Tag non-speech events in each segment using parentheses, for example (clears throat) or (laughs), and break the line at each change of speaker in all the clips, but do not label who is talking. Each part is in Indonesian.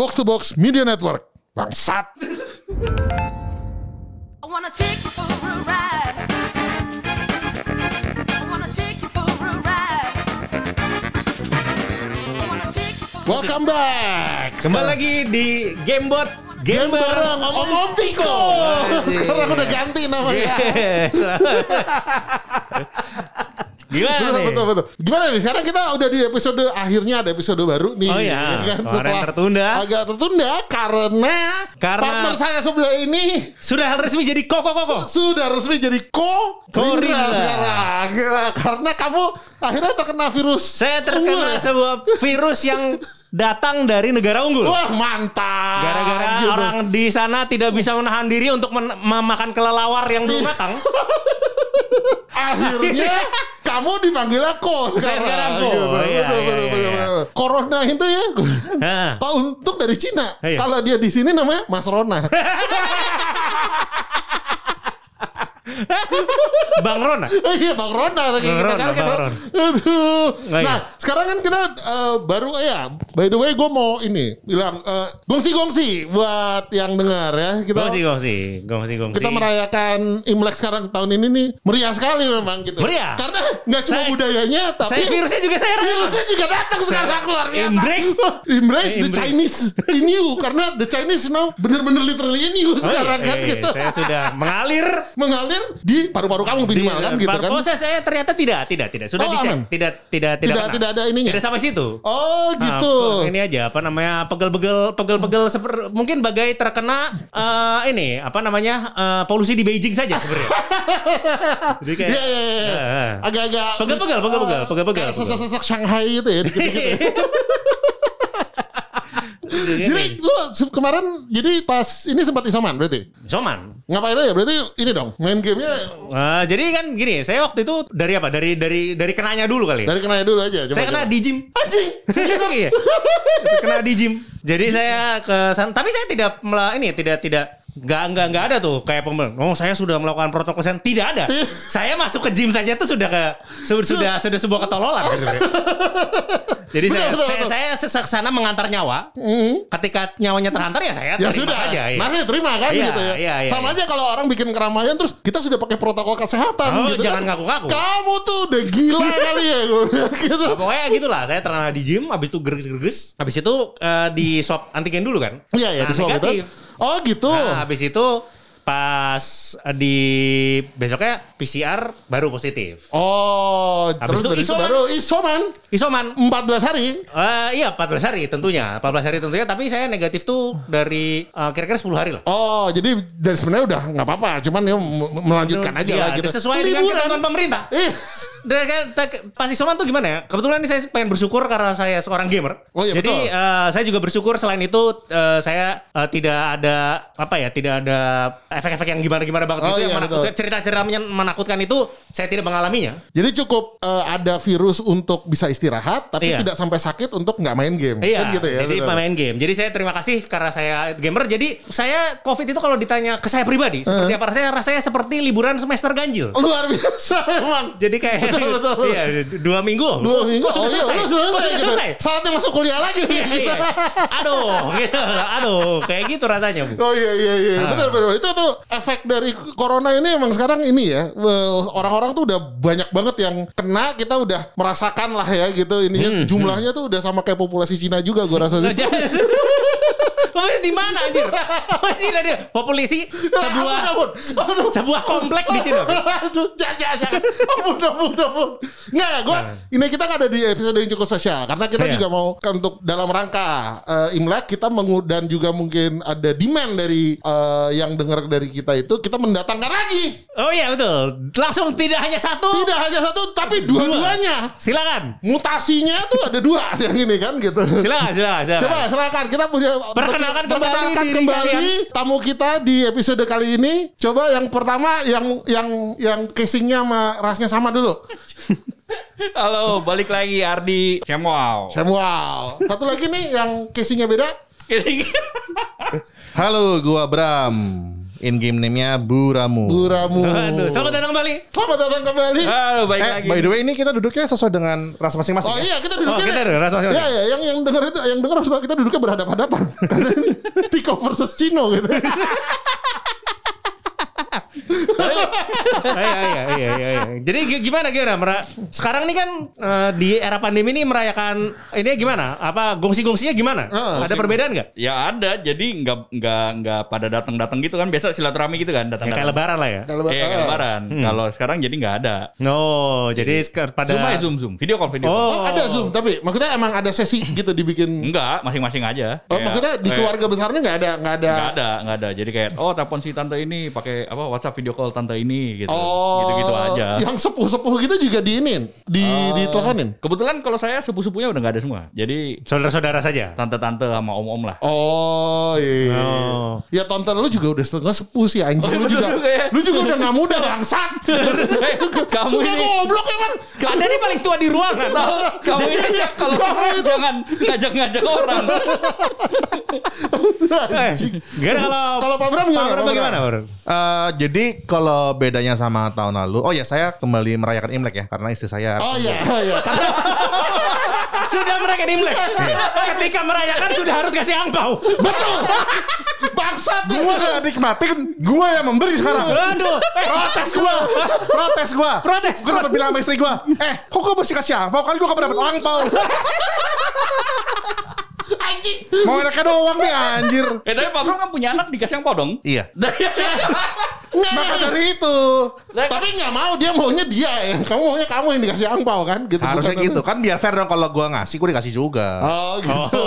Box to Box Media Network. Bangsat.
I wanna take you for a ride. I wanna take you for a ride. I wanna take you for
Welcome back.
Kembali lagi di Gamebot
Game bareng Om Om Tiko. (laughs) Sekarang udah ganti namanya. (laughs)
Gimana
Betul,
nih?
betul, betul. Gimana nih? Sekarang kita udah di episode akhirnya ada episode baru nih.
Oh iya,
Ya kan? Setelah
tertunda.
Agak tertunda karena,
Karena-
partner saya sebelah ini
Sudah resmi jadi koko koko.
sudah resmi jadi ko sekarang. Gila, Karena kamu akhirnya terkena virus.
Saya terkena sebuah virus yang datang dari negara unggul.
Wah mantap.
Gara-gara
Gitu.
orang di sana tidak bisa menahan diri untuk men- memakan kelelawar yang belum matang. (laughs)
akhirnya (laughs) kamu dipanggilnya ko sekarang.
Sekarang ko.
Gitu.
Iya, iya, iya, iya.
betul. Corona itu ya. Pak untung dari Cina.
Iya.
Kalau dia di sini namanya Mas Rona. (laughs) (laughs)
Bang Rona.
Oh iya Bang Rona lagi
Bang
kita
Rona,
kan kita. Aduh. Nah, sekarang kan kita eh, baru ya. By the way, gue mau ini bilang eh, gongsi-gongsi buat yang dengar ya. Kita
Gongsi gongsi, gongsi gongsi.
kita merayakan Imlek sekarang tahun ini nih meriah sekali memang gitu.
Meriah.
Karena nggak cuma
Saya-
budayanya tapi
Saya virusnya juga saya rasakan.
virusnya juga datang sekarang luar biasa.
Embrace. (laughs)
Embrace the. Chinese in you karena the Chinese now bener-bener literally in you
Oh,
sekarang
iya,
kan gitu.
Saya sudah mengalir
mengalir di paru-paru kamu minimal kan gitu kan.
Proses saya ternyata tidak, tidak, tidak. Sudah
Oh,
dicek.
aman.
Tidak, tidak, tidak.
Tidak-
kena.
tidak ada ininya?
Tidak sampai situ.
Oh gitu.
Nah, ini aja apa namanya pegel-pegel pegel-pegel seper- mungkin bagai terkena eh, ini apa namanya eh, polusi di Beijing saja sebenarnya. (laughs) Jadi kayak
Iya iya iya.
Eh,
Agak-agak
Pegel-pegel, pegel-pegel,
eh,
pegel-pegel,
kayak Sesek-sesek Shanghai gitu ya dikit-dikit. ya. (laughs)
Jadi
lu kemarin jadi pas ini sempat isoman berarti.
Soman.
Ngapain aja berarti ini dong main gamenya
Eh, jadi kan gini, saya waktu itu dari apa? Dari dari dari kenanya dulu kali. ya.
dari kenanya dulu aja. Coba,
saya kena
coba.
di gym.
anjing.
Serius (laughs) lagi ya? kena di gym. Jadi saya ke sana, tapi saya tidak ini tidak tidak nggak nggak nggak ada tuh kayak pembel. Oh saya sudah melakukan protokol kesehatan tidak ada. (laughs) saya masuk ke gym saja tuh sudah ke su- sudah sudah sebuah ketololan. gitu, sebenarnya. (laughs) Jadi
Betul,
saya,
betul,
saya
betul.
saya sesek sana mengantar nyawa. Ketika nyawanya terhantar ya saya
Ya
terima
sudah,
saja. ya.
masih terima kan
Iya,
gitu ya.
iya, iya,
Sama
iya.
aja kalau orang bikin keramaian terus kita sudah pakai protokol kesehatan
Oh,
gitu
jangan
kan.
ngaku-ngaku.
Kamu tuh udah gila kali ya bilang gitu.
Nah, pokoknya gitulah saya terkena di gym habis itu gerges-gerges habis itu eh, di swab antigen dulu kan
Iya ya
Nah,
di swab itu.
negatif.
Oh gitu.
Nah, habis itu pas di besoknya PCR baru positif.
Oh,
Habis
terus
itu isoman.
baru isoman
Isoman.
14 hari.
Eh, iya 14 hari tentunya. 14 hari tentunya tapi saya negatif tuh dari eh, kira-kira 10 hari lah.
Oh, jadi dari sebenarnya udah nggak apa-apa, cuman ya melanjutkan aja
Iya,
lah gitu.
Sesuai dengan
Liburan.
ketentuan pemerintah.
Eh,
te- pas isoman tuh gimana ya? Kebetulan ini saya pengen bersyukur karena saya seorang gamer.
Oh iya,
Jadi
betul.
eh, saya juga bersyukur selain itu eh, saya eh, tidak ada apa ya, tidak ada efek-efek yang gimana-gimana banget
Oh
gitu
iya,
yang menakutkan.
betul.
Cerita-cerita men- menakutkan itu saya tidak mengalaminya.
jadi cukup eh, ada virus untuk bisa istirahat, tapi
Iya.
tidak sampai sakit untuk nggak main game.
Iya,
Kan gitu ya.
jadi
benar.
main game. Jadi saya terima kasih karena saya gamer. Jadi saya COVID itu kalau ditanya ke saya pribadi, seperti apa rasanya? Rasanya seperti liburan semester ganjil.
Luar biasa (laughs) emang.
Jadi kayak
Betul, betul, betul. (laughs)
iya dua minggu.
Dua minggu.
Kok sudah
oh, iya,
selesai?
sudah
sudah
gitu.
selesai?
Saatnya masuk kuliah lagi
Iya,
gitu.
iya. (laughs) Aduh, gitu. aduh, kayak gitu rasanya. Bu.
Oh iya iya iya,
Ah.
benar benar. Itu tuh efek dari corona ini emang sekarang ini ya. eh, Orang-orang tuh udah banyak banget yang kena, kita udah merasakan lah ya gitu. Ininya
Hmm,
jumlahnya tuh udah sama kayak populasi Cina juga gue rasa. (laughs)
Nah, Populasi di mana anjir? Masih ada populasi sebuah
Ampun, ampun,
sebuah komplek di Cina.
Aduh, jangan, jangan. Ampun, ampun, ampun. Nggak, gue, ini kita ada di episode yang cukup spesial. Karena kita
Iya.
juga mau, kan untuk dalam rangka eh, Imlek, kita dan juga mungkin ada demand dari eh, yang dengar dari kita itu, kita mendatangkan lagi.
Oh iya betul. Langsung tidak hanya satu.
Tidak hanya satu, tapi dua-duanya.
Silakan.
Mutasinya tuh ada dua (laughs) yang ini kan gitu.
Silakan, silakan, silakan.
Coba silakan kita punya
Perkenalkan kembali
perkenalkan
diri
kembali
kalian.
tamu kita di episode kali ini. Coba yang pertama yang yang yang casingnya sama rasnya sama dulu.
Halo, balik lagi Ardi Cemoal.
Samuel. Satu lagi nih yang casingnya beda.
Halo, gua Bram. In game name-nya Buramu.
Buramu.
Aduh, selamat datang kembali.
Selamat datang kembali.
Aduh, baik
Eh,
lagi.
by the way ini kita duduknya sesuai dengan ras masing-masing
Oh
ya?
iya kita
Oh,
duduknya.
kita ada rasa
Ya ya yang yang dengar itu yang dengar harus tahu kita duduknya berhadapan-hadapan. (laughs) Karena ini Tiko versus Cino gitu. (laughs)
Iya, iya, iya. Jadi gi- gimana gimana? Mera- Sekarang ini kan eh, di era pandemi ini merayakan ini gimana? Apa gongsi-gongsinya gimana?
Ah,
Ada perbedaan nggak?
Ya ada, jadi nggak nggak nggak pada datang-datang gitu kan. Biasa silaturahmi gitu kan,
Ya,
datang-datang.
kayak lebaran lah ya.
Kayak kayak
ah.
lebaran. Kalau sekarang jadi nggak ada.
No, jadi sek- pada
Zoom aja zoom zoom, video call video call.
Oh,
Oh, ada Zoom tapi maksudnya emang ada sesi gitu dibikin.
Enggak, masing-masing aja.
Oh,
Kayak-
maksudnya di
kayak-
keluarga besarnya nggak ada nggak ada.
Nggak ada, nggak ada. Jadi kayak oh telepon si tante ini pakai apa WhatsApp video call tante ini gitu.
Oh,
Gitu-gitu aja.
Yang sepuh-sepuh gitu juga diinin, di
Oh.
diteleponin.
Kebetulan kalau saya sepupu-sepupunya udah nggak ada semua. Jadi
saudara-saudara saja.
tante-tante sama om-om lah.
Oh iya.
Oh.
Ya tonton lu juga udah setengah sepuh sih anjing.
Oh,
lu
betul
juga,
juga ya.
lu juga udah nggak muda bangsat. (laughs)
Eh, kamu
Suka
ini
goblok emang.
Anda nih paling tua di ruangan.
tahu kamu ini ya, kalau jangan ngajak-ngajak orang. (laughs)
Eh, Gimana kalau
Kalau Pak Bram gimana?
Pak Bram bagaimana?
Eh, jadi kalau bedanya sama tahun lalu, oh ya saya kembali merayakan Imlek ya karena istri saya.
Oh iya, oh, iya. (laughs)
Sudah mereka Imlek. Ketika merayakan sudah harus kasih angpau.
betul. (laughs) Bangsat.
Gua gak nikmatin, gua yang memberi sekarang.
Aduh,
Protes gua, protes gua,
Protes.
Gua udah bilang sama istri gua, eh, kok gua mesti kasih angpau? Kan gua gak pernah dapet angpau. (laughs)
Anjing.
Mau enaknya doang nih anjir.
Eh tapi Pak Bro kan punya anak dikasih yang podong.
Iya. (laughs)
Nggak,
Maka dari itu
Tapi nggak mau dia maunya dia ya. Kamu maunya kamu yang dikasih angpau kan? Gitu.
harusnya
bukan-
gitu kan biar fair dong kalau gua ngasih gua dikasih juga.
Oh gitu.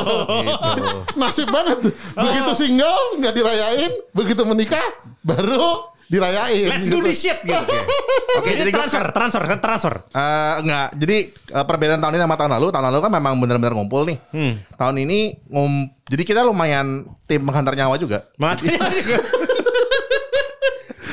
Gitu. (laughs)
Nasib banget. Begitu single nggak dirayain, begitu menikah baru dirayain.
let's
gitu.
do this shit gitu. (laughs)
Oke,
Jadi
jadi gua
transfer, transfer, kan transfer.
Eh, enggak, jadi eh, perbedaan tahun ini sama tahun lalu, tahun lalu kan memang benar-benar ngumpul nih.
Hmm.
Tahun ini ngum, jadi kita lumayan tim penghantar nyawa juga.
Mati. (laughs)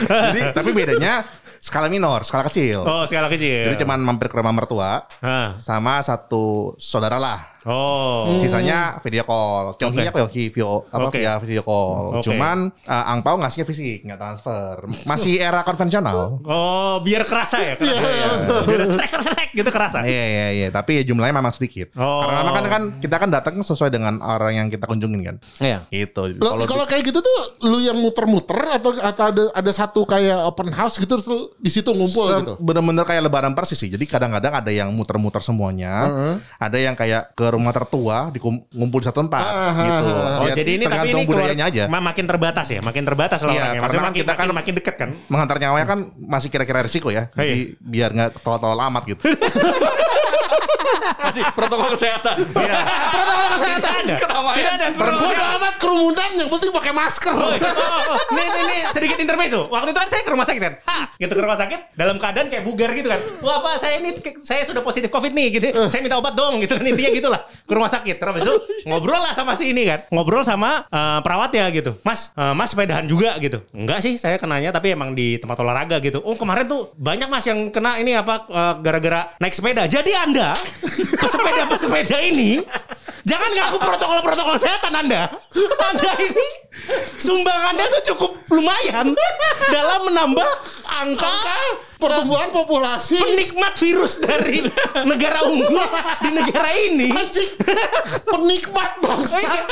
jadi tapi bedanya skala minor, skala kecil.
Oh, skala kecil.
Jadi cuman mampir ke rumah mertua
Ah.
sama satu saudara lah.
Oh.
Sisanya video call. Kyonghi
Oke.
ya Kyonghi video apa
Oke.
via video call.
Oke.
Cuman eh, angpau ngasihnya fisik, nggak transfer. Masih era konvensional.
Oh, biar kerasa ya. Kerasa,
Iya,
ya. Biar srek, srek, srek, gitu kerasa.
Iya iya iya, tapi ya jumlahnya memang sedikit.
Oh.
Karena memang kan, kan kita kan datang sesuai dengan orang yang kita kunjungin kan.
Iya.
Gitu.
Lo- Kalau kayak gitu tuh lu yang muter-muter atau atau ada ada satu kayak open house gitu terus di situ ngumpul
Se-
gitu.
bener-bener kayak lebaran persis sih. Jadi kadang-kadang ada yang muter-muter semuanya, ada yang kayak ke rumah tertua ngumpul di satu tempat
Ah,
gitu.
Oh,
Ya,
jadi ini tapi
tergantung
ini keluar,
budayanya aja.
ma- makin terbatas ya, makin terbatas lah
Iya,
orangnya. Maksudnya makin,
kita
makin,
kan-
makin deket kan.
Menghantar nyawanya kan masih kira-kira risiko ya.
Iya.
Jadi biar nggak tol-tol amat gitu. (laughs)
Kasih protokol kesehatan.
Iya.
Protokol kesehatan.
Keramaian.
Tidak ada.
Bodo amat kerumunan yang penting pakai masker.
Oh, iya. Nih, nih, nih, sedikit intermezzo. Waktu itu kan saya ke rumah sakit kan. Ha, gitu ke rumah sakit dalam keadaan kayak bugar gitu kan. Wah, Pak, saya ini saya sudah positif Covid nih gitu. Saya minta obat dong gitu kan intinya gitu lah. Ke rumah sakit. Terus itu ngobrol lah sama si ini kan. Ngobrol sama eh, perawatnya gitu. Mas, eh, Mas sepedahan juga gitu. Enggak sih, saya kenanya tapi emang di tempat olahraga gitu. Oh, kemarin tuh banyak Mas yang kena ini apa eh, gara-gara naik sepeda. Jadi Anda pesepeda-pesepeda ini jangan ngaku protokol-protokol kesehatan Anda. Anda ini sumbangannya tuh cukup lumayan dalam menambah angka
Pertumbuhan populasi.
penikmat virus dari negara unggul di negara ini.
Anjing. Penikmat bangsat.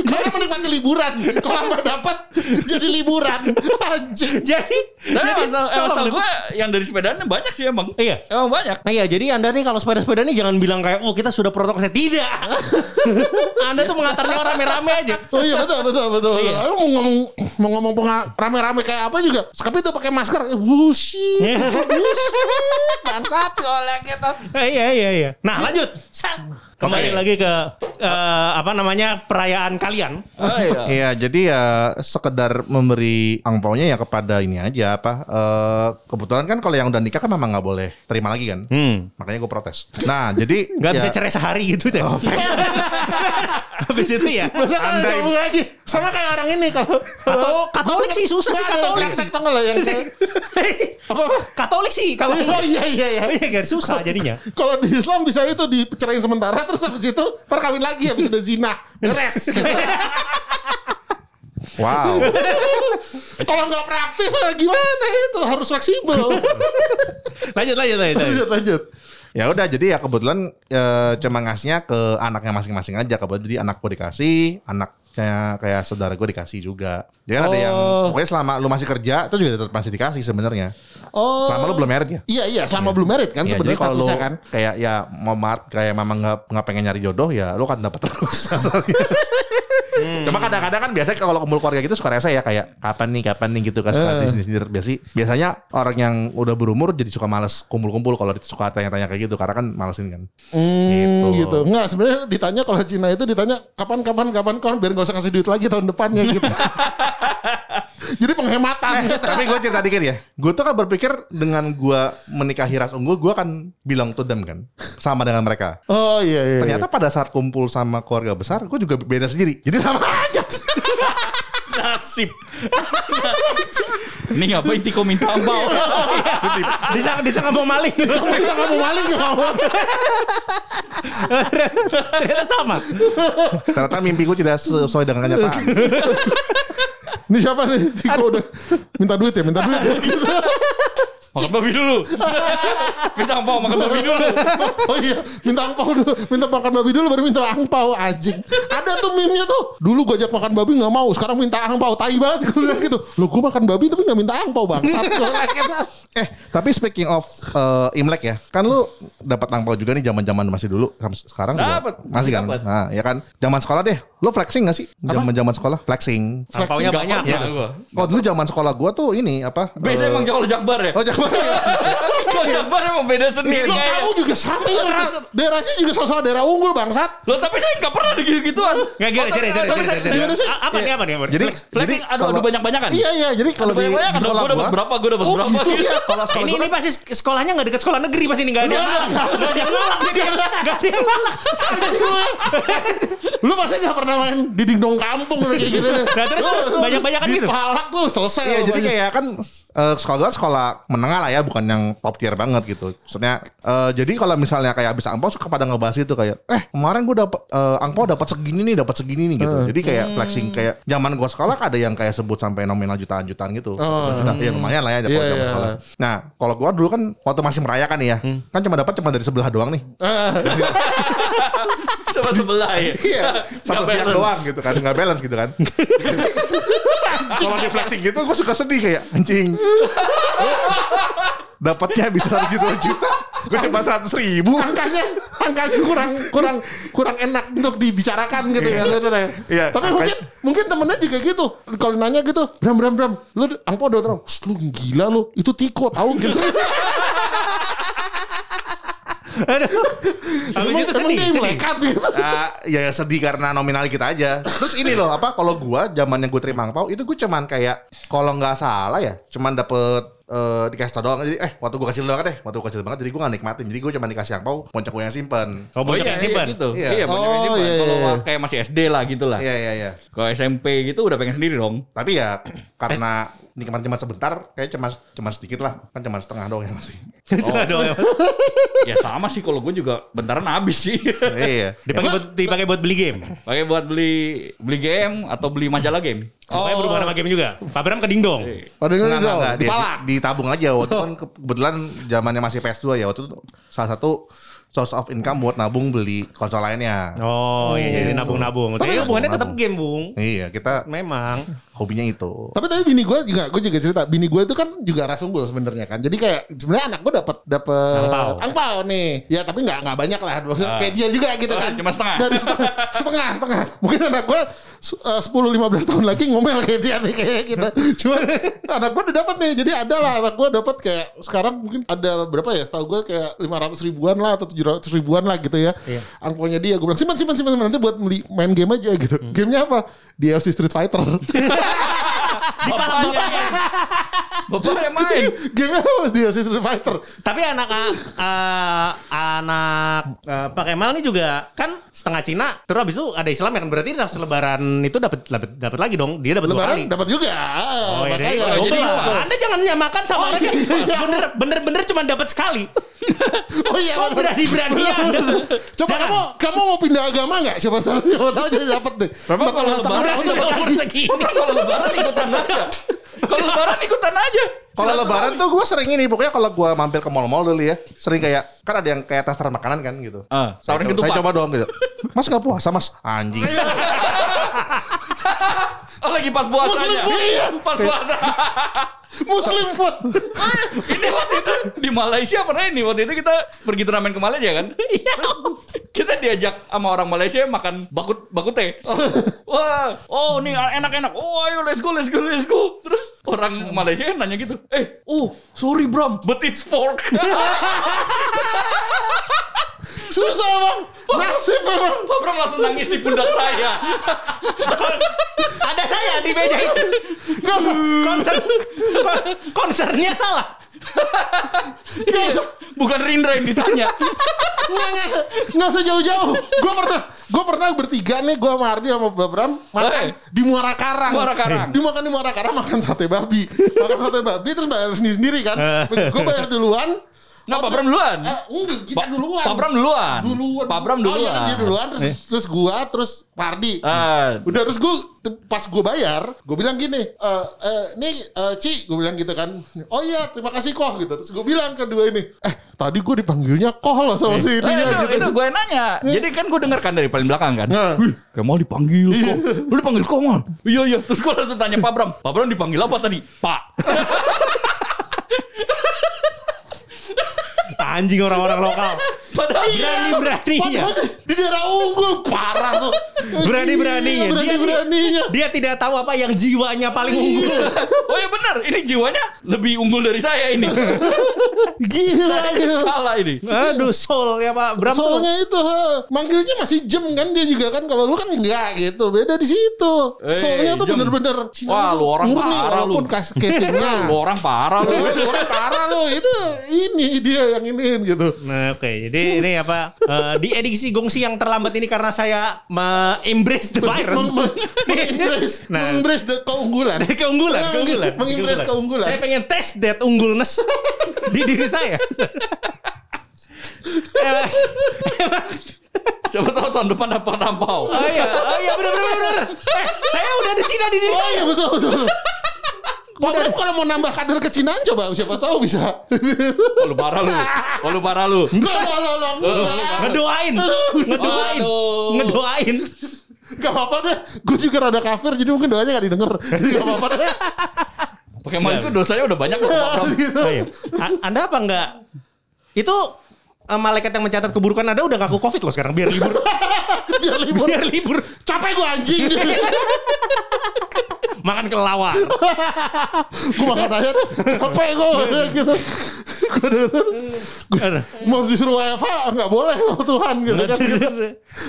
Karena menikmati liburan. Kalau nggak dapat jadi liburan. Anjing.
Jadi,
Tapi emang
tolong
setahu
deh.
gue yang dari sepedaan banyak sih emang.
Iya.
Emang banyak.
Nah, iya, jadi Anda nih kalau sepeda-sepeda nih jangan bilang kayak oh kita sudah protokol kesehatan. Tidak. (laughs) anda tuh mengantarnya orang rame-rame aja.
Oh iya betul betul betul.
Iya.
Aku mau ngomong mau ngomong rame-rame kayak apa juga. Tapi itu pakai masker. Wushi. Wushi. (laughs) Bangsat golek gitu.
Eh, iya iya iya. Nah lanjut. Kembali
Oke.
lagi ke eh, apa namanya perayaan kalian.
Oh iya. (laughs)
Iya, jadi ya sekedar memberi angpaunya ya kepada ini aja apa. eh, kebetulan kan kalau yang udah nikah kan memang nggak boleh terima lagi kan.
Hmm.
Makanya gue protes. Nah, jadi
Gak
ya,
bisa cerai sehari gitu deh. (laughs) Habis itu ya.
Masa kan lagi. Sama kayak orang ini kalau
Atau Katolik sih susah sih Katolik.
brengsek tau lo yang (laughs) apa?
Katolik sih kalau
Oh iya iya iya.
Iya kan susah jadinya.
Kalau di Islam bisa itu dicerain sementara terus habis itu ntar kawin lagi habis udah zina. Beres. gitu. (laughs)
Wow. (laughs)
Kalau nggak praktis ya gimana itu harus fleksibel.
Lanjut lanjut lanjut. lanjut.
lanjut.
Ya udah jadi ya kebetulan eh, cuma ngasihnya ke anaknya masing-masing aja kebetulan jadi anak gue dikasih, anak kayak kayak saudara gue dikasih juga. Jadi kan ada yang
Oh.
pokoknya selama lu masih kerja itu juga tetap masih dikasih sebenarnya.
Oh.
Selama lu belum married ya.
Iya iya selama belum married kan
Ya, jadi
sebenarnya
kalau lu
kan.
kayak ya mau mar- kayak mama nggak nggak pengen nyari jodoh ya lu kan dapat terus. (laughs) Cuma kadang-kadang kan biasanya kalau kumpul keluarga gitu suka rese ya kayak kapan nih kapan nih gitu kan suka
Eh.
di sini biasa biasanya orang yang udah berumur jadi suka males kumpul-kumpul kalau suka tanya-tanya kayak gitu karena kan malesin kan.
Hmm,
Gitu.
gitu. Enggak, sebenarnya ditanya kalau Cina itu ditanya kapan kapan kapan kapan biar nggak usah kasih duit lagi tahun depannya gitu. (laughs) Jadi penghematan.
Eh, Tapi gue cerita dikit ya. Gue tuh kan berpikir dengan gue menikahi ras unggul, gue akan bilang to them kan. Sama dengan mereka.
Oh iya iya.
Ternyata pada saat kumpul sama keluarga besar, gue juga beda sendiri. Jadi sama aja.
Nasib. Ini ngapain Tiko minta ambau?
Disangka disangka mau maling.
Bisa nggak mau maling nggak mau.
Ternyata sama.
Ternyata mimpi gue tidak sesuai dengan kenyataan.
Ini siapa nih? Tiko udah minta duit ya, minta duit ya. (laughs) Gitu.
Makan babi dulu. (laughs) minta ambau makan babi dulu. (laughs)
Oh iya, minta angpau dulu, minta makan babi dulu baru minta angpau anjing. Ada tuh meme-nya tuh. Dulu gue ajak makan babi nggak mau, sekarang minta angpau. Tai banget gue bilang gitu. Lo gue makan babi tapi nggak minta angpau bangsat. Gua (laughs)
eh, tapi speaking of eh, Imlek ya, kan lu dapat angpau juga nih zaman-zaman masih dulu sekarang juga
Dapet,
masih kan?
dapet.
Nah, ya kan. Zaman sekolah deh, lu flexing gak sih? Zaman-zaman sekolah flexing.
Angpaunya banyak.
pernah gua.
Oh dulu zaman sekolah gua tuh ini apa?
Beda
eh,
emang kalau Jakbar ya.
Oh jangan.
Kalau Jakbar emang beda sendiri.
Lo kamu juga sama daerah, daerahnya juga sama daerah unggul bangsat.
Loh tapi saya nggak pernah gitu-gituan.
Nggak gini, cerita, cerita, cerita, cerita.
Gimana sih?
A- Apa nih, apa nih?
Jadi
Flexing
jadi
aduh aduh
kalau-
banyak-banyakan.
Iya iya, jadi kalau di, sekolah
gue dapat
gua
berapa, gue dapat
Oh,
berapa.
gitu (laughs) ya?
kalau sekolah
ini ini pasti sekolahnya nggak dekat sekolah negeri pasti ini nggak ada nggak ada yang jadi nggak ada yang
Anjing (laughs) lu pasti gak pernah main di dingdong kampung kayak gitu deh.
Nah, terus, terus, banyak-banyakan gitu?
Dipalak lu selesai.
Iya
lu
jadi
banyak.
kayak kan eh, sekolah gue sekolah menengah lah ya bukan yang top tier banget gitu. Maksudnya eh, jadi kalau misalnya kayak habis angpau suka pada ngebahas itu kayak eh kemarin gue dapat eh, angpau dapat segini nih dapat segini nih gitu. Jadi kayak flexing kayak zaman gue sekolah ada yang kayak sebut sampai nominal jutaan-jutaan gitu.
Oh.
Juta, ya lumayan lah ya kalau zaman
iya.
sekolah. Nah kalau gue dulu kan waktu masih merayakan ya kan cuma dapat cuma dari sebelah doang nih. (laughs)
Sama sebelah ya. (laughs)
Iya.
Satu pihak
balance.
doang gitu kan nggak balance gitu kan. (laughs) Kalau di flexing gitu gue suka sedih kayak anjing. Dapatnya bisa satu juta juta, gue cuma seratus ribu.
angkanya angkanya kurang kurang kurang enak untuk dibicarakan gitu ya saudara.
Iya,
Tapi mungkin mungkin temennya juga gitu. Kalau nanya gitu, Bram Bram Bram, lu angpau udah terang, "Ssst, lu gila lu, itu Tiko tahu gitu. (laughs)
Habis itu sedih, sedih.
melekat gitu.
Ah, ya sedih karena nominal kita aja. Terus ini loh apa? Kalau gua zaman yang gue terima angpau itu gue cuman kayak kalau nggak salah ya, cuman dapet eh, dikasih tau doang. Jadi eh waktu gue kasih doang deh, waktu gue kasih banget. Jadi gue gak nikmatin. Jadi gue cuman dikasih angpau, poncak gue yang simpen.
Oh, banyak yang simpan.
gitu.
Iya.
Iya, banyak yang
Oh,
simpan.
iya,
Kalau
iya.
kayak masih SD lah gitu lah.
Iya iya iya.
Kalau SMP gitu udah pengen sendiri dong.
Tapi ya karena nikmat cuma sebentar, kayak cuma cuma sedikit lah, kan cuma setengah doang ya masih. (laughs)
Cuma doang.
ya sama sih kalau gue juga bentaran habis sih. (laughs)
iya.
Dipakai buat dipakai buat beli game.
Pakai buat beli beli game atau beli majalah game.
Pokoknya berhubungan sama game juga. Pak Bram ke dingdong.
Pada
Enggak,
ini
enggak,
dong.
enggak. Dia
Dipalak.
ditabung aja. Waktu itu kan ke- kebetulan zamannya masih PS2 ya. Waktu itu salah satu source of income buat nabung beli konsol lainnya.
Oh, iya jadi nabung-nabung. Tapi hubungannya tetap game, Bung.
Iya, kita
Memang.
hobinya itu.
Tapi tapi bini gue juga gue juga cerita bini gue itu kan juga ras unggul sebenarnya kan. Jadi kayak sebenarnya anak gue dapat dapat
Angpau.
angpau nih. Ya tapi nggak nggak banyak lah. Kayak dia juga gitu
Oh,
kan.
cuma setengah.
Dari setengah setengah setengah. Mungkin anak gue eh, sepuluh lima belas tahun lagi ngomel kayak dia nih kayak gitu. Cuma anak gue udah dapat nih. Jadi ada lah anak gue dapat kayak sekarang mungkin ada berapa ya? Setahu gue kayak lima ratus ribuan lah atau tujuh ratus ribuan lah gitu ya.
Iya.
Angpaunya dia gue bilang simpan simpan simpan nanti buat beli main game aja gitu. Gamenya apa? DLC Street Fighter. (laughs)
Bapaknya main. Bapaknya main.
Game apa DLC Street Fighter?
Tapi anak uh, anak uh, Pak Kemal ini juga kan setengah Cina. Terus habis itu ada Islam ya kan berarti pas lebaran itu dapat dapat dapat lagi dong. Dia dapat dua kali.
Lebaran dapat juga.
Oh, iya,
Makanya.
jadi,
jadi.
Anda jangan nyamakan sama
Oh,
orang yang
iya.
bener bener bener cuma dapat sekali. (laughs)
Oh iya.
Kok berani-berani Anda?
Coba
Jangan.
kamu kamu mau pindah agama nggak? Siapa tahu siapa tahu jadi dapat deh.
Berapa kalau lebaran
tahun
Udah
dapat
umur
lagi.
segini.
Kalau lebaran ikutan aja. Kalau lebaran ikutan aja.
Kalau lebaran tuh gue sering ini, pokoknya kalau gue mampir ke mall-mall dulu ya, sering kayak kan ada yang kayak tester makanan kan gitu.
Ah,
Saya, coba, saya coba dong gitu. Mas nggak puasa mas? Anjing. (laughs)
Oh lagi pas puasa
Muslim food, iya.
Pas puasa. (laughs)
Muslim food.
ini waktu itu di Malaysia pernah ini waktu itu kita pergi turnamen ke Malaysia kan?
Iya.
kita diajak sama orang Malaysia makan bakut bakute. (laughs) Wah, oh ini enak-enak. Oh ayo let's go let's go let's go. Terus orang Malaysia kan nanya gitu, eh, oh sorry Bram, but it's pork. (laughs)
Susah bang. Nasib memang.
Pak Bram langsung nangis di pundak saya.
Ada saya di meja itu.
Nggak usah.
Konser, kon, konsernya salah.
Nggak usah.
Bukan Rindra yang ditanya.
Nggak, nggak, nggak usah jauh-jauh. Gue pernah, gue pernah bertiga nih, gue sama Ardi sama Babram makan
Eh.
di Muara Karang.
Muara Karang.
Di makan di Muara Karang makan sate babi, makan sate babi terus bayar sendiri sendiri kan. gue bayar duluan.
Nggak, Pak Bram duluan.
Eh, enggak, kita
Pak-
duluan.
Pak Bram duluan.
Duluan.
Pak Bram
Oh iya kan
duluan.
dia duluan, terus terus gua, terus Pardi.
Ah,
Udah terus gue pas gue bayar, gue bilang gini, eh eh, nih eh, Ci, gue bilang gitu kan, oh iya terima kasih koh gitu. Terus gue bilang kedua ini, eh tadi gue dipanggilnya koh loh sama si
Eh,
ininya
itu,
gitu.
itu gue nanya. Jadi kan gue dengar kan dari paling belakang kan.
Nah.
Wih, kayak mau dipanggil kok. Lu dipanggil kok mal? Iya iya. Terus gue langsung tanya Pak Bram. Pak Bram dipanggil apa tadi? Pak. (laughs)
Anjing orang-orang lokal.
Padahal
Berani-beraninya.
Padahal di daerah unggul parah tuh.
Berani-beraninya. Dia-
Berani-beraninya.
Dia tidak tahu apa yang jiwanya paling unggul.
Oh ya benar. Ini jiwanya lebih unggul dari saya ini.
Gila gitu.
Salah ini.
Aduh, soul ya Pak Bram tuh.
Soalnya itu he, manggilnya masih jem kan dia juga kan kalau lu kan enggak gitu beda di situ.
Eh,
Soalnya tuh bener-bener
Wah, lu orang
murni
parah lu.
walaupun kas- casingnya. (laughs)
Lu orang parah lu.
Lu orang parah lu itu ini dia yang iniin gitu.
Nah, oke. Jadi ini apa? eh, di edisi gongsi yang terlambat ini karena saya me-embrace the virus.
Meng- meng- (laughs) Mengembrace,
Nah.
mengembrace the keunggulan. (laughs)
Keunggulan,
Meng-
keunggulan.
Mengembrace keunggulan.
Saya pengen tes that unggulness (laughs) di diri saya. Eh,
Siapa tahu tahun depan dapat nampau.
oh iya, oh iya benar benar benar. Eh, saya udah ada Cina di diri
Oh
saya.
iya betul betul. Pak Bram kalau mau nambah kader kecinaan coba siapa tahu bisa. (laughs)
Oh, lu parah lu. Oh, lu parah lu.
Enggak enggak enggak enggak.
Ngedoain, ngedoain,
Aduh.
ngedoain.
Gak apa-apa deh. Gue juga rada kafir jadi mungkin doanya gak didengar. Jadi gak apa-apa deh.
Pakai mal itu dosanya udah banyak loh, Bram.
Gitu.
Oh, iya. Anda apa enggak? Itu eh, malaikat yang mencatat keburukan Anda udah ngaku Covid loh sekarang biar libur. (laughs)
Biar libur.
biar libur.
Capek gue anjing. (laughs)
Makan kelawar.
gue makan aja deh. Capek gue. gitu. Gue
Aduh.
mau disuruh WFH nggak boleh sama Tuhan gitu kan. Gitu.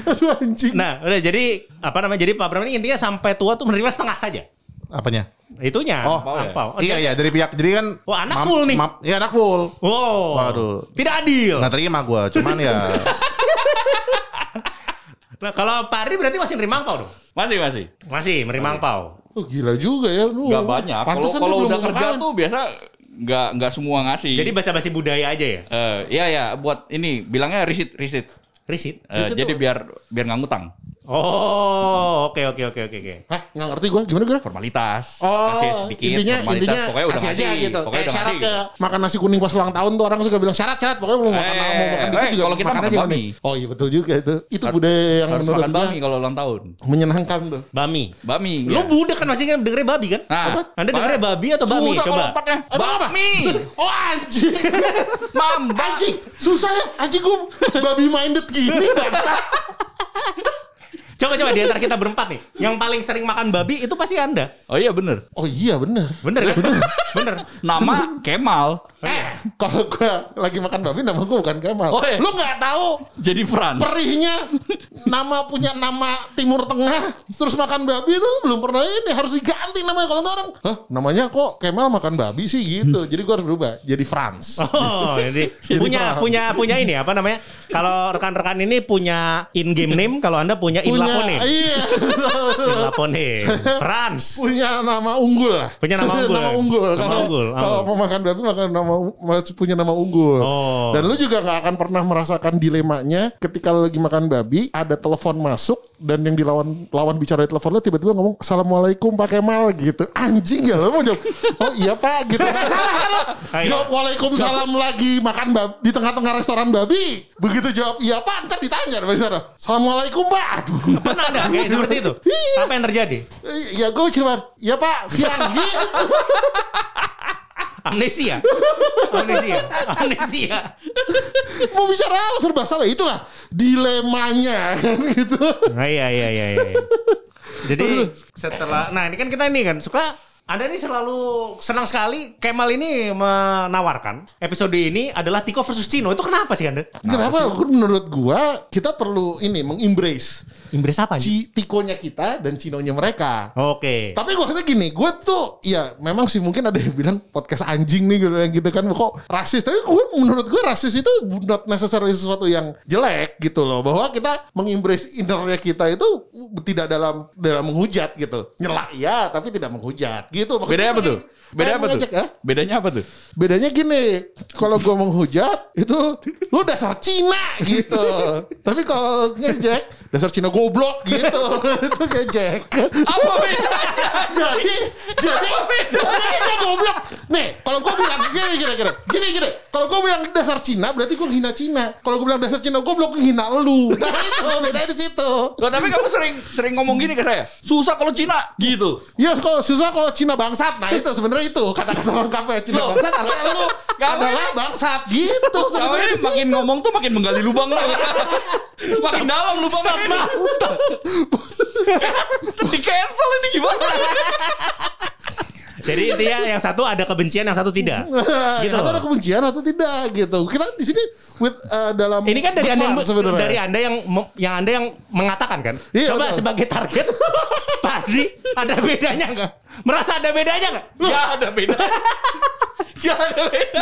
Aduh anjing.
Nah, udah jadi apa namanya? Jadi Pak Bram ini intinya sampai tua tuh menerima setengah saja.
Apanya?
Itunya.
Oh,
apa? Oh,
iya
jadi-
iya dari pihak jadi kan
Wah, anak full nih.
Iya anak full.
Wow.
Waduh.
Tidak adil.
Nggak terima gue, cuman ya (laughs)
Nah, kalau Pak Ardi berarti masih nerima angpau dong?
Masih, masih.
Masih menerima angpau.
Oh gila juga ya lu.
Gak banyak. Kalau kalau udah kerja tuh biasa nggak nggak semua ngasih.
Jadi basa-basi budaya aja ya?
Eh, iya ya buat ini bilangnya risit risit.
Risit.
Risit
jadi biar biar nggak ngutang.
Oh, oke oke oke oke oke.
Hah nggak ngerti gue gimana gue?
Formalitas.
Oh,
Kasih sedikit
intinya
formalitas.
intinya
pokoknya udah
kasih
ngasih.
aja gitu.
Pokoknya
Kayak
udah
syarat
ngasih.
kayak makan nasi kuning pas ulang tahun tuh orang suka bilang syarat-syarat pokoknya belum makan
Eh,
mau makan dikit
eh,
juga
kalau kita makan bami.
Oh iya betul juga itu. Itu budaya yang
Harus
menurut
makan bami kalau ulang tahun.
menyenangkan tuh.
Bami.
Bami.
Lu
ya.
budak kan masih kan dengernya babi kan?
Nah,
Apa? Anda dengernya babi atau bami?
Susah
Coba.
Bami. (laughs)
Oh anjing. (laughs)
Mamba.
anjing. Susah ya. Anjing gue babi minded gini bangsat. (laughs)
Coba coba di antara kita berempat nih, yang paling sering makan babi itu pasti Anda.
Oh iya bener.
Oh iya bener.
Bener kan? Bener.
Nama Kemal.
Eh, kalau gue lagi makan babi nama gue bukan Kemal.
Oh, iya.
Lu nggak tahu
Jadi Franz.
perihnya nama punya nama Timur Tengah terus makan babi itu lu belum pernah ini harus diganti namanya kalau orang Hah namanya kok Kemal makan babi sih gitu jadi gue harus berubah jadi Franz (laughs)
Oh, jadi (laughs) punya
paham.
punya punya ini apa namanya? Kalau rekan-rekan ini punya in game name, kalau Anda punya in lapone.
iya (laughs)
In lapone. Franz.
punya nama unggul lah
Punya nama unggul.
nama unggul
Nama
kalau
unggul.
kalau
Oh.
mau makan babi makan nama punya nama unggul
Oh.
dan lu juga nggak akan pernah merasakan dilemanya ketika lu lagi makan babi ada telepon masuk dan yang dilawan lawan bicara di telepon tiba-tiba ngomong assalamualaikum Pak Kemal gitu. Anjing ya lu mau jawab oh iya Pak gitu. (laughs) Nggak salah kan
iya.
jawab waalaikumsalam lagi makan babi di tengah-tengah restoran babi. Begitu jawab iya Pak ntar ditanya dari sana assalamualaikum Pak. Aduh.
Pernah ada kayak seperti itu?
Iya.
Apa yang terjadi?
ya gue cuma ya Pak siang gitu (laughs)
Amnesia. Amnesia. Amnesia.
mau bicara apa serba salah itulah dilemanya kan gitu
Nah, iya iya iya iya. Jadi setelah nah ini kan kita ini kan suka anda ini selalu senang sekali Kemal ini menawarkan episode ini adalah Tiko versus Cino. Itu kenapa sih Anda?
Kenapa? Menurut gua kita perlu ini mengembrace
Inggris apa nih?
tikonya kita dan cinonya mereka.
Oke.
Tapi gua kata gini, gue tuh ya memang sih mungkin ada yang bilang podcast anjing nih gitu, gitu kan kok rasis. Tapi gue menurut gue rasis itu not necessarily sesuatu yang jelek gitu loh. Bahwa kita mengembrace innernya kita itu tidak dalam dalam menghujat gitu. Nyela iya, tapi tidak menghujat gitu. Maksudnya
Bedanya apa tuh? Bedanya apa tuh?
ya?
Bedanya apa tuh?
Bedanya gini, kalau gue menghujat itu lu dasar Cina gitu. Tapi kalau ngejek dasar Cina goblok gitu. (laughs) itu ngejek.
Apa bedanya?
jadi jadi beda goblok. Nih, kalau gue bilang gini gini gini. Gini gini. Kalau gue bilang dasar Cina berarti gue hina Cina. Kalau gue bilang dasar Cina goblok gue hina lu. Nah itu bedanya di situ.
Loh, tapi kamu sering sering ngomong gini ke saya. Susah kalau Cina gitu.
Ya kalau susah kalau Cina bangsat. Nah itu sebenarnya itu kata-kata lengkapnya Cina
Loh.
bangsat artinya lu adalah bangsat gitu sebenarnya
makin ngomong tuh makin menggali lubang tuh. makin dalam lubang
Stop,
ini.
Ma. Stop.
Di cancel ini gimana?
Jadi intinya yang satu ada kebencian, yang satu tidak. (laughs) Gitu.
Atau ada kebencian atau tidak gitu. Kita di sini with uh, dalam
Ini kan dari anda yang,
sebenarnya.
dari anda yang yang anda yang mengatakan kan.
Iya,
Coba
betul.
sebagai target, (laughs) Pak Adi, ada bedanya nggak? Merasa ada bedanya nggak?
Ya ada beda. (laughs) Ya ada beda.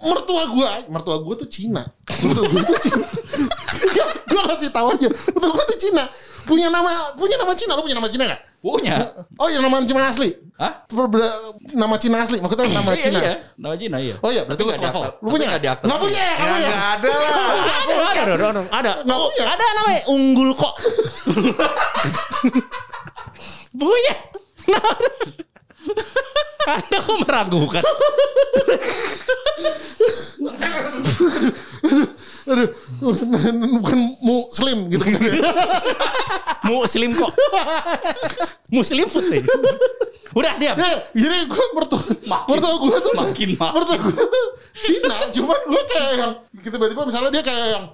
mertua gua, mertua gua tuh Cina. Mertua gua tuh Cina. (laughs) gua kasih tahu aja. Mertua gua tuh Cina. Punya nama punya nama Cina. Lu punya nama Cina gak?
Punya.
Oh iya nama Cina asli.
Hah?
Nama Cina asli. Maksudnya nama
Iya,
Cina.
iya. Nama Cina iya.
Oh iya, berarti lu
nggak
selevel. Lu punya
diakta.
Nggak punya ya kamu ya?
Nggak ada lah.
Ada, ada, ada, ada, ada namanya unggul kok. (laughs) punya. Anda kok meragukan?
Aduh, bukan muslim gitu.
Muslim kok. Muslim aja. Udah diam.
Ya, jadi gue mertua, mertua gue tuh
makin makin.
mertua gue tuh Cina, cuman gue kayak yang tiba-tiba misalnya dia kayak yang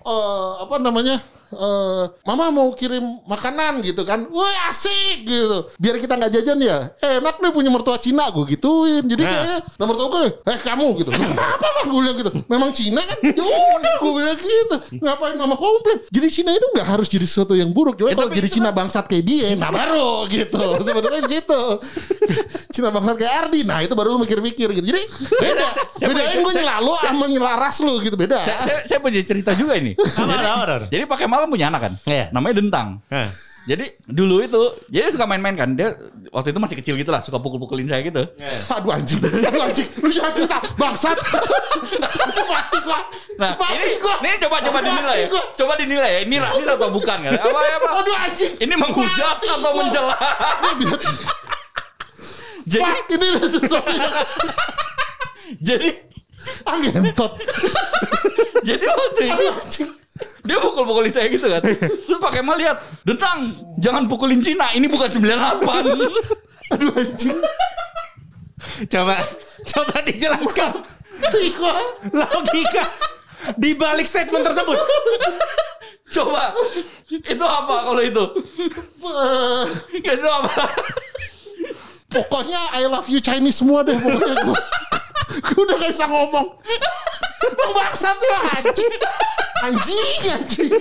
eh, apa namanya eh, Mama mau kirim makanan gitu kan, woi asik gitu. Biar kita nggak jajan ya, enak nih punya mertua Cina gue gituin. Jadi
Nah.
kayaknya nah mertua gue, eh kamu gitu. Apa mah gue bilang gitu? Memang Cina kan? Ya udah gue bilang gitu. Ngapain mama komplain? Jadi Cina itu nggak harus jadi sesuatu yang buruk. Cuma
Eh,
kalau jadi Cina bangsat kayak dia, nah baru gitu. (laughs) Sebenarnya di situ. Cina bangsat kayak Ardi, nah itu baru lu mikir-mikir gitu. Jadi beda. Bedain gue nyela lu sama nyela ras lu gitu beda.
Saya, saya, saya punya cerita juga ini. Jadi, jadi pakai malam punya anak kan.
Iya.
Namanya Dentang.
Nah.
Jadi dulu itu, jadi suka main-main kan. Dia waktu itu masih kecil gitu lah, suka pukul-pukulin saya gitu.
Aduh anjing, aduh anjing, lu jangan cerita bangsat. Mati gua.
Nah,
Mati
ini,
gua.
ini coba coba dinilai ya.
Mati gua.
Coba dinilai ya. Ini rasis atau bukan kan? Apa ya, Pak? (laughs)
Aduh anjing.
Ini menghujat
Mati
atau mencela?
Ini bisa
Jadi
Fuck, ini sesuatu
jadi
angentot.
jadi waktu itu. Dia pukul-pukulin saya gitu kan. Terus pakai mal lihat, "Dentang, jangan pukulin Cina. Ini bukan 98."
Aduh anjing.
Coba coba dijelaskan
Mati gua.
logika di balik statement tersebut.
Coba. Itu apa kalau itu? Itu apa?
Pokoknya I love you Chinese semua deh pokoknya gue. Gue udah gak bisa ngomong. Bang bangsat ya anjing. Anjing, anjing.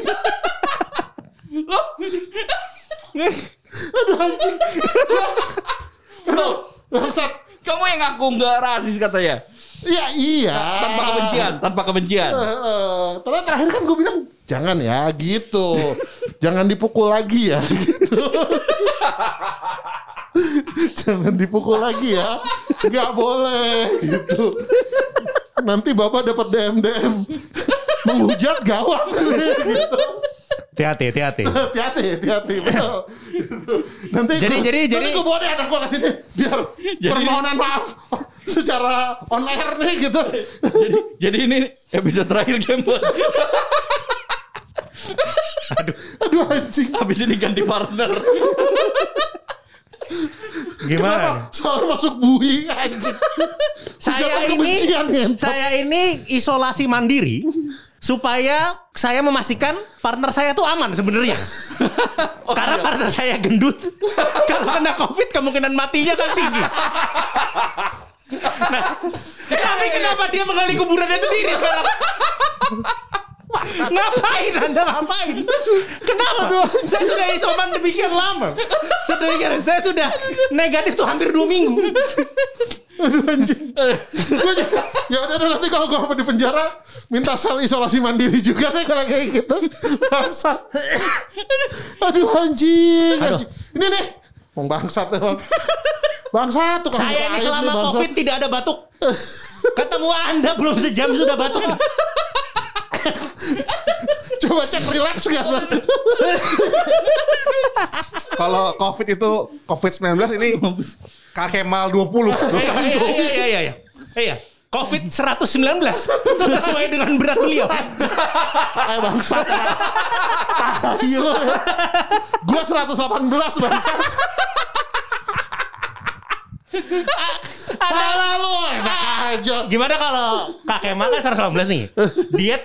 Aduh anjing.
Loh,
Bangsat.
kamu yang ngaku nggak rasis katanya.
Iya, iya.
Tanpa kebencian, tanpa kebencian.
Eh, eh, terus terakhir kan gue bilang jangan ya gitu, jangan dipukul lagi ya gitu. (laughs) (laughs) jangan dipukul lagi ya, nggak boleh gitu. Nanti bapak dapat DM DM menghujat gawat gitu.
Hati-hati, hati-hati.
Hati-hati, hati-hati, betul. Nanti
Jadi-
gua,
jadi-
nanti
jadi-
gue bawa deh anak gue ke sini biar permohonan maaf secara on air nih gitu.
jadi jadi ini episode terakhir game
Aduh anjing.
Habis ini ganti partner.
Gimana?
Kenapa? Soalnya masuk bui anjing. (laughs)
Saya ini
ngentot.
saya ini isolasi mandiri supaya saya memastikan partner saya tuh aman sebenarnya. (laughs) Karena partner saya gendut. (laughs) Kalau kena Covid kemungkinan matinya kan tinggi. Nah, tapi kenapa dia menggali kuburannya sendiri sekarang? Ngapain Anda ngapain? Kenapa? saya sudah isoman demikian lama. Sedemikian saya sudah negatif tuh hampir dua minggu.
Gua j- ya udah nanti kalau gue apa di penjara minta sel isolasi mandiri juga deh kalau kayak gitu. Bangsat. Aduh anjing.
Aduh.
anjing. Ini nih. Mau bangsat emang. Bangsat tuh
Saya ini selama COVID tidak ada batuk. Ketemu Anda belum sejam sudah batuk. (laughs)
Coba cek relapse gak? (laughs)
Kalau COVID itu COVID-19 ini Kak Kemal 20.
Iya iya iya iya. iya. Iya. COVID 119 sesuai dengan berat beliau.
Eh bangsat. Tai lo. Gue 118 bangsat. Salah lo. Enak aja.
Gimana kalau Kak Kemal kan 119 nih. Diet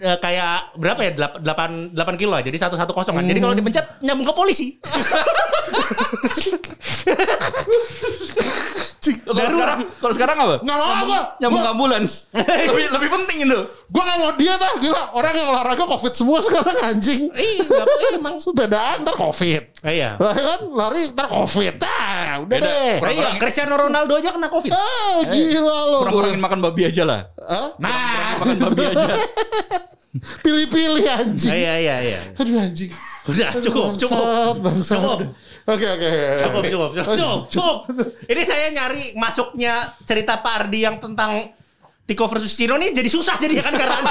eh, kayak berapa ya? 8 8 kilo. Jadi 110 kan. Jadi kalau dipencet nyambung ke polisi. (laughs)
Kalau sekarang kalau sekarang apa?
Nggak mau gue.
Nyambung ambulans. (laughs) lebih lebih penting itu.
Gue gak mau dia dah Gila Orang yang olahraga covid semua sekarang anjing
Iya, nggak (laughs) emang.
Sepedaan ntar covid
Eh, iya.
Lari kan Lari ntar covid Ah udah
Beda.
deh
Nah, iya, Cristiano Ronaldo aja kena COVID.
Ah gila lo
Kurang-kurangin makan babi aja lah.
Hah?
Nah, makan babi aja. (laughs)
Pilih-pilih anjing
Iya iya iya.
Aduh anjing
Udah cukup cukup. Cukup.
Oke oke
Cukup, cukup, cukup, cukup. Ini saya nyari masuknya cerita Pak Ardi yang tentang Tiko versus Cino ini jadi susah jadi kan karena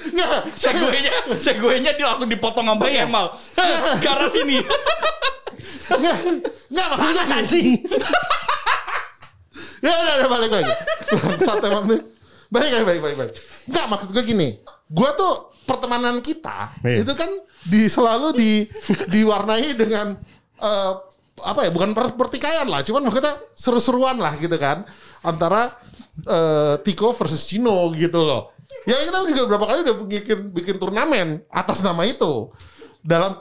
Nggak,
Seguenya, seguenya dia langsung dipotong sama
Iya.
Kemal. Ke arah sini.
nggak, nggak maksudnya
anjing.
Ya udah, udah balik lagi. Bangsat emang nih. Balik lagi, balik, balik, balik. Enggak, maksud gue gini. Gue tuh pertemanan kita
Iya.
itu kan di selalu di diwarnai dengan eh, apa ya? Bukan per- pertikaian lah, cuman maksudnya seru-seruan lah gitu kan antara eh, Tiko versus Cino gitu loh. Ya kita juga beberapa kali udah bikin bikin turnamen atas nama itu dalam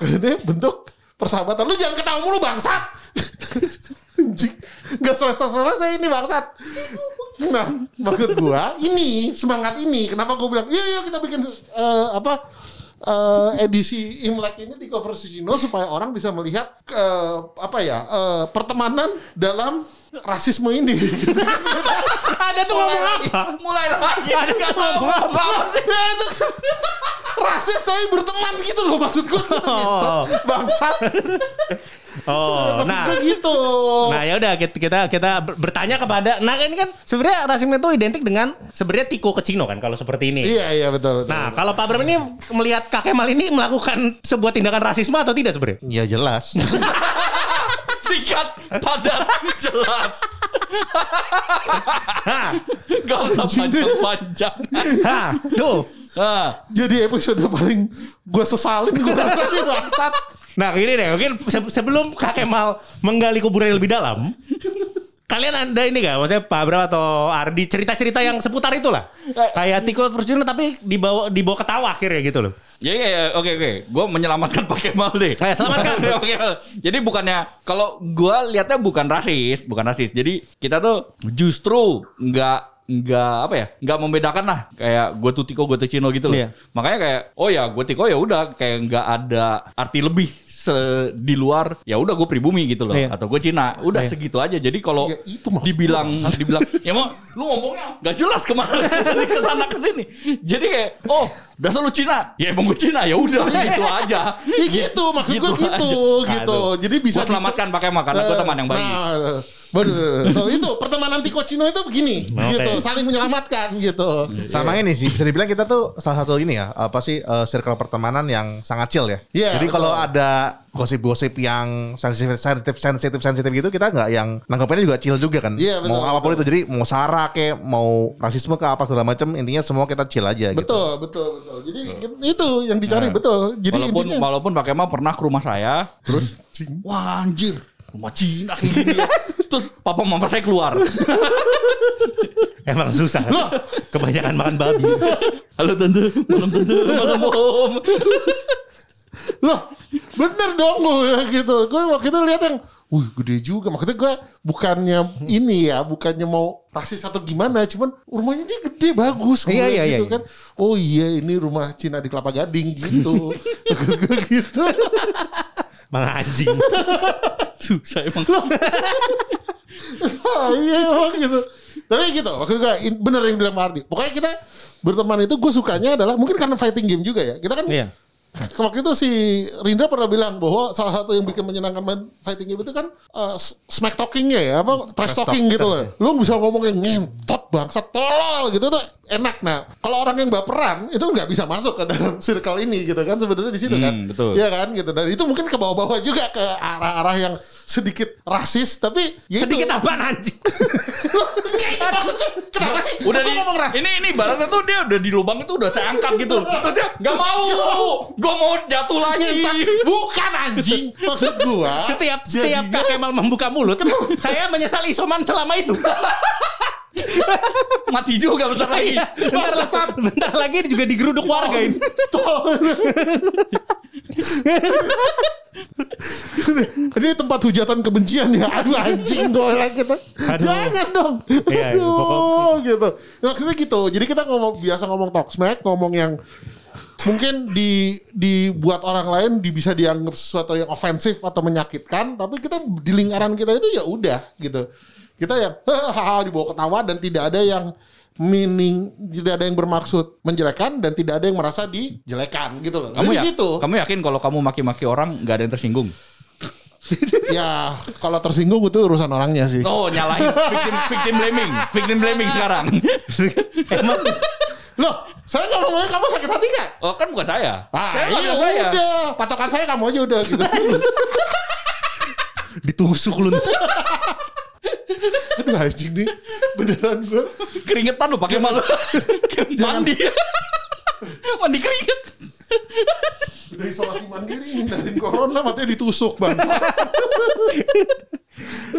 bentuk persahabatan. Lu jangan ketawa mulu bangsat. (laughs) Anjing. Gak selesai-selesai ini bangsat. Nah, maksud gua ini semangat ini. Kenapa gua bilang, iya iya kita bikin eh, apa eh, edisi Imlek ini di cover Cino supaya orang bisa melihat eh, apa ya eh, pertemanan dalam rasisme ini.
Ada tuh ngomong apa?
Mulai lagi.
Ada
Nggak
tuh
tahu
ngomong apa?
sih.
itu kan (laughs) rasis tapi berteman gitu loh maksud gua gitu. (laughs)
Oh.
Bangsat.
Oh, nah.
gitu.
Nah ya udah kita, kita kita ber- bertanya kepada nah ini kan sebenarnya rasisme itu identik dengan sebenarnya Tiko ke Cino kan kalau seperti ini.
Iya iya betul betul.
Nah, kalau Pak Bram ini melihat Kak Kemal ini melakukan sebuah tindakan rasisme atau tidak sebenarnya?
Ya jelas. (laughs)
Singkat, padat, jelas. Gak usah panjang-panjang.
tuh.
Ah,
jadi episode paling gue sesalin gue rasa nih bangsat.
Nah gini deh, mungkin se- sebelum Kak Kemal menggali kuburan yang lebih dalam, kalian anda ini gak, maksudnya Pak Bram atau Ardi cerita-cerita yang seputar itulah, kayak Tiko versus Cino tapi dibawa dibawa ketawa akhirnya gitu loh.
Ya ya ya, oke oke. Gue menyelamatkan (laughs) Pak Kemal deh.
Eh, selamatkan. (laughs)
Pak Kemal. Jadi bukannya kalau gue lihatnya bukan rasis, bukan rasis. Jadi kita tuh justru nggak nggak apa ya nggak membedakan lah kayak gue tuh Tiko gue tuh Cino gitu loh
Iya.
makanya kayak oh ya gue Tiko ya udah kayak nggak ada arti lebih se di luar ya udah gue pribumi gitu loh
Iya.
atau gue Cina. Udah
Iya.
segitu aja. Jadi kalau
Ya, itu
dibilang (laughs) dibilang ya mau lu ngomongnya nggak jelas ke mana (laughs) ke sini ke sana ke sini. Jadi kayak oh biasa lu Cina. Ya emang gue Cina. Ya udah gitu aja.
Ya gitu, maksud gue gitu,
aja.
gitu.
Aduh.
Jadi bisa
Gua selamatkan pakai mah karena gue teman yang baik
Nah, bener. Tuh, itu pertemanan Tiko Cino itu begini,
Oke.
gitu, saling menyelamatkan gitu.
Sama ini sih bisa dibilang kita tuh salah satu ini ya apa sih eh, circle pertemanan yang sangat chill ya.
Iya,
Jadi kalau
betul.
ada gosip-gosip yang sensitif sensitif sensitif sensitif gitu kita nggak yang nanggapinnya juga chill juga kan.
Iya, betul,
mau apa pun
betul.
itu jadi mau sara kayak mau rasisme ke apa segala macam intinya semua kita chill aja gitu.
Betul, betul, betul. Jadi itu yang dicari betul. Jadi
walaupun
intinya
walaupun Pak Kemal pernah ke rumah saya terus (laughs) wah anjir rumah Cina kayak gini ya. (laughs) terus papa mama saya keluar. (laughs)
Emang susah. Kebanyakan makan babi. (laughs)
halo tante. Malam tante. Malam om.
Loh, bener dong gue gitu. Gue waktu itu lihat yang Wih gede juga. Maksudnya gue bukannya ini ya Bukannya mau rasis atau gimana Cuman rumahnya dia gede bagus
Iya, iya,
gitu
iya,
kan. Oh iya ini rumah Cina di Kelapa Gading gitu. Gue gitu
Mang anjing. (laughs)
susah emang (laughs)
iya emang gitu. Tapi gitu, waktu itu bener yang bilang Mardi. Pokoknya kita berteman itu gue sukanya adalah mungkin karena fighting game juga ya. Kita kan
Iya.
Waktu itu si Rindra pernah bilang bahwa salah satu yang bikin menyenangkan main fighting game itu kan uh, smack talkingnya ya, apa trash talking gitu loh. Lu bisa ngomong yang ngentot bangsat tolol gitu tuh enak. Nah kalau orang yang baperan itu nggak bisa masuk ke dalam (laughs) circle ini gitu kan sebenarnya di situ kan.
Hmm, betul.
Iya kan gitu. Dan itu mungkin ke bawah-bawah juga ke arah-arah yang sedikit rasis tapi ya
Sedikit apaan anjing? (laughs)
Enggak, itu maksudnya kenapa sih?
udah di
ngomong rasis.
ini ini baratnya tuh dia udah di lubang itu udah saya angkat gitu terus dia nggak mau gue mau jatuh lagi.
Bukan anjing. Maksud gua.
Setiap setiap
jadinya-
Kak Kemal membuka mulut, saya menyesal isoman selama itu. (laughs)
mati juga bentar lagi
Iya, bentar, lagi, bentar lagi juga digeruduk warga ini.
Ini tempat hujatan kebencian ya. Aduh anjing golek kita.
Aduh.
Jangan dong.
Iya, iya,
Aduh
pokok-
gitu. Maksudnya gitu. Jadi kita ngomong biasa ngomong talk smack, ngomong yang mungkin di dibuat orang lain di, bisa dianggap sesuatu yang ofensif atau menyakitkan, tapi kita di lingkaran kita itu ya udah gitu. Kita yang (laughs) hahaha dibawa ketawa dan tidak ada yang meaning tidak ada yang bermaksud menjelekan dan tidak ada yang merasa dijelekan gitu loh.
kamu ya
situ
kamu yakin kalau kamu maki-maki orang nggak ada yang tersinggung (laughs)
ya kalau tersinggung itu urusan orangnya sih.
oh nyalahin victim victim blaming victim blaming sekarang (laughs)
Loh, saya nggak ngomongnya kamu sakit hati gak?
oh kan bukan saya
Ah,
saya
iya
saya
udah. Patokan saya kamu aja udah gitu. (laughs)
Ditusuk lu. (laughs)
Aduh anjing nih. Beneran gue.
keringetan lu pakai malu (laughs) mandi mandi keringet
Udah isolasi mandiri hindarin corona matanya ditusuk bang. (laughs)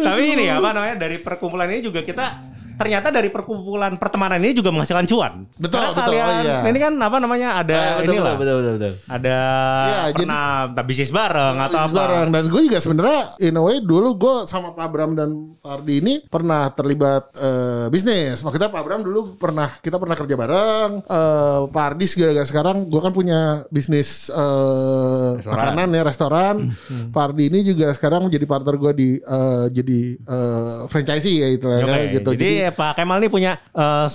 Tapi ini apa namanya dari perkumpulan ini juga kita ternyata dari perkumpulan pertemanan ini juga menghasilkan cuan.
Betul,
Karena
betul.
kalian,
Oh, iya.
Ini kan apa namanya ada inilah.
betul betul betul
Ada
Iya,
pernah entah bisnis bareng atau
Bisnis
apa.
bareng. Dan gue juga sebenarnya in a way dulu gue sama Pak Bram dan Pak Ardi ini pernah terlibat eh, bisnis. Maksudnya Pak Bram dulu pernah kita pernah kerja bareng. Eh, Pak Ardi segala sekarang gue kan punya bisnis eh, makanan ya restoran. Pak Ardi ini juga sekarang jadi partner gue di eh, jadi eh, franchisee ya itu
Oke,
gitu.
Jadi, Pak Kemal ini punya eh,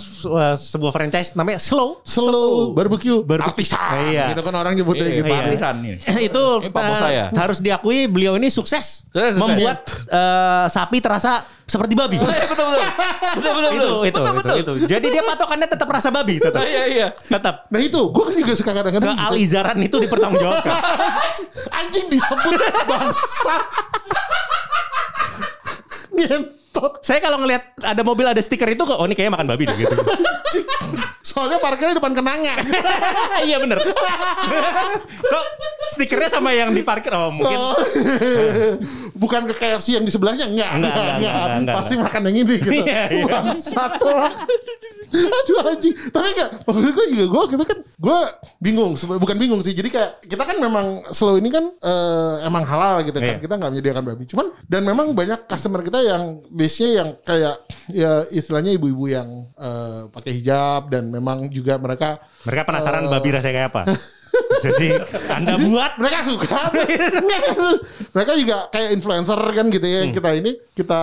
sebuah franchise namanya Slow.
slow barbecue,
Barbecue.
artisan
Iya.
gitu kan orang nyebutnya
Iya,
gitu.
Iya.
Arisan ini (clears throat)
itu
Ini Pak Bos
eh,
saya.
harus diakui beliau ini sukses,
Sukses, sukses.
membuat eh, sapi terasa seperti babi.
Eh, betul betul betul betul
itu, itu,
betul
itu,
betul
itu. Jadi dia patokannya tetap rasa babi, tetap,
iya iya
tetap.
Nah itu, gue juga suka
Ke
kadang-kadang gitu.
alizaran itu dipertanggungjawabkan. (laughs)
Anjing disebut bangsat. (laughs) Ngentot.
Saya kalau ngelihat ada mobil ada stiker itu, kok, oh ini kayaknya makan babi deh gitu. (laughs)
Soalnya parkirnya depan kenangan. (laughs)
iya bener. (laughs) Kok stikernya sama yang diparkir? Oh mungkin.
Oh. Bukan ke KFC yang di sebelahnya enggak.
Enggak, enggak, enggak, enggak, enggak.
Pasti makan yang ini gitu.
Iya, iya.
Bangsat. Aduh anjing. Tapi enggak, maksud gue juga gue gitu kan gue bingung bukan bingung sih. Jadi kayak kita kan memang slow ini kan eh, emang halal gitu kan.
Iya.
Kita nggak menyediakan babi. Cuman dan memang banyak customer kita yang base-nya yang kayak ya istilahnya ibu-ibu yang eh, pakai hijab dan memang juga mereka
Mereka penasaran
Eh.
babi rasanya kayak apa. (laughs) Jadi Anda buat
mereka suka mereka juga kayak influencer kan gitu ya
Hmm.
kita ini kita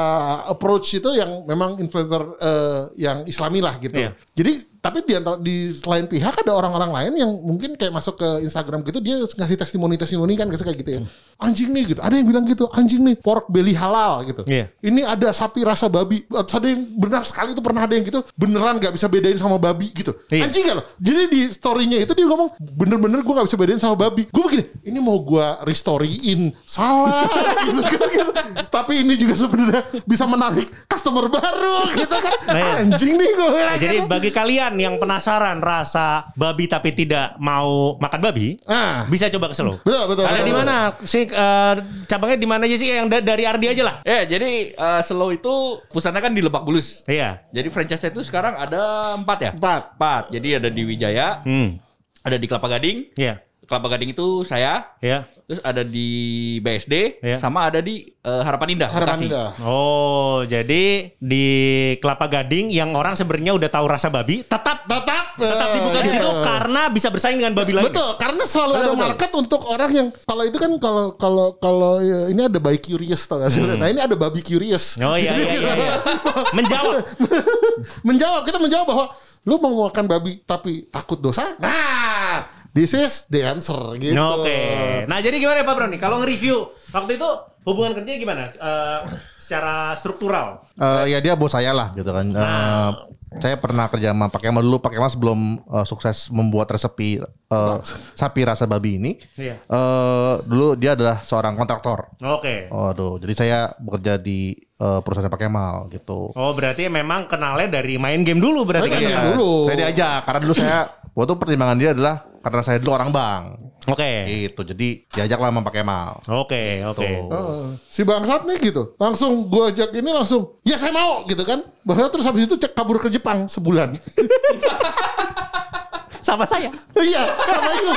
approach itu yang memang influencer eh, yang islami lah gitu
Iya.
jadi tapi di antara di selain pihak ada orang-orang lain yang mungkin kayak masuk ke Instagram gitu dia ngasih testimoni testimoni kan kayak gitu ya anjing nih gitu ada yang bilang gitu anjing nih pork belly halal gitu
Iya.
ini ada sapi rasa babi ada yang benar sekali itu pernah ada yang gitu beneran nggak bisa bedain sama babi gitu
Iya.
anjing gak loh jadi di storynya itu dia ngomong bener-bener gue nggak bisa bedain sama babi gue begini ini mau gue restoryin salah (laughs) gitu kan gitu. tapi ini juga sebenarnya bisa menarik customer baru gitu kan
Nah, iya.
anjing nih gue
Nah, jadi
gitu.
bagi kalian yang penasaran rasa babi tapi tidak mau makan babi,
ah
bisa coba ke Solo.
betul betul
Ada
betul,
di mana sih eh, cabangnya di mana aja sih yang da- dari Ardi aja lah.
Ya, jadi eh, Slow itu pusatnya kan di Lebak Bulus.
Iya.
Jadi franchise itu sekarang ada empat ya?
Empat.
Empat. Jadi ada di Wijaya,
Hmm.
ada di Kelapa Gading.
Iya.
Kelapa Gading itu saya.
Iya.
Terus ada di BSD,
Iya.
sama ada di eh, Harapan Indah,
harapan
Bekasi.
indah
Oh, jadi di Kelapa Gading yang orang sebenarnya udah tahu rasa babi, tetap
tetap
tetap
eh,
dibuka di situ
gitu.
karena bisa bersaing dengan babi lain.
Betul, karena selalu
Betul,
ada
betul.
market untuk orang yang kalau itu kan kalau kalau kalau ya, ini ada bayi curious tau gak sih? Nah ini ada babi curious.
Hmm. Oh iya iya,
kita-
iya, iya. (laughs) Menjawab.
menjawab kita menjawab bahwa lu mau makan babi tapi takut dosa. Nah, this is the answer gitu.
Oke. Nah, jadi gimana ya Pak Bro nih? Kalau nge-review waktu itu hubungan kerjanya gimana? Eh, secara struktural.
Eh, ya dia bos saya lah gitu kan. Eh, saya pernah kerja sama Pak Kemal dulu. Pak Kemal sebelum eh, sukses membuat resepi eh, sapi rasa babi ini,
Iya.
eh, dulu dia adalah seorang kontraktor.
Oke.
Waduh, jadi saya bekerja di eh, perusahaan Pak Kemal gitu.
Oh, berarti memang kenalnya dari main game dulu berarti
Main
kan?
game dulu.
Saya diajak karena dulu saya waktu itu pertimbangan dia adalah karena saya dulu orang bank.
Oke.
Gitu. Jadi diajak lah sama Pak Kemal.
Oke, oke.
Heeh. si bangsat nih gitu langsung gua ajak ini langsung ya saya mau gitu kan bahkan terus habis itu cek kabur ke Jepang sebulan (laughs)
Sama saya.
iya sama itu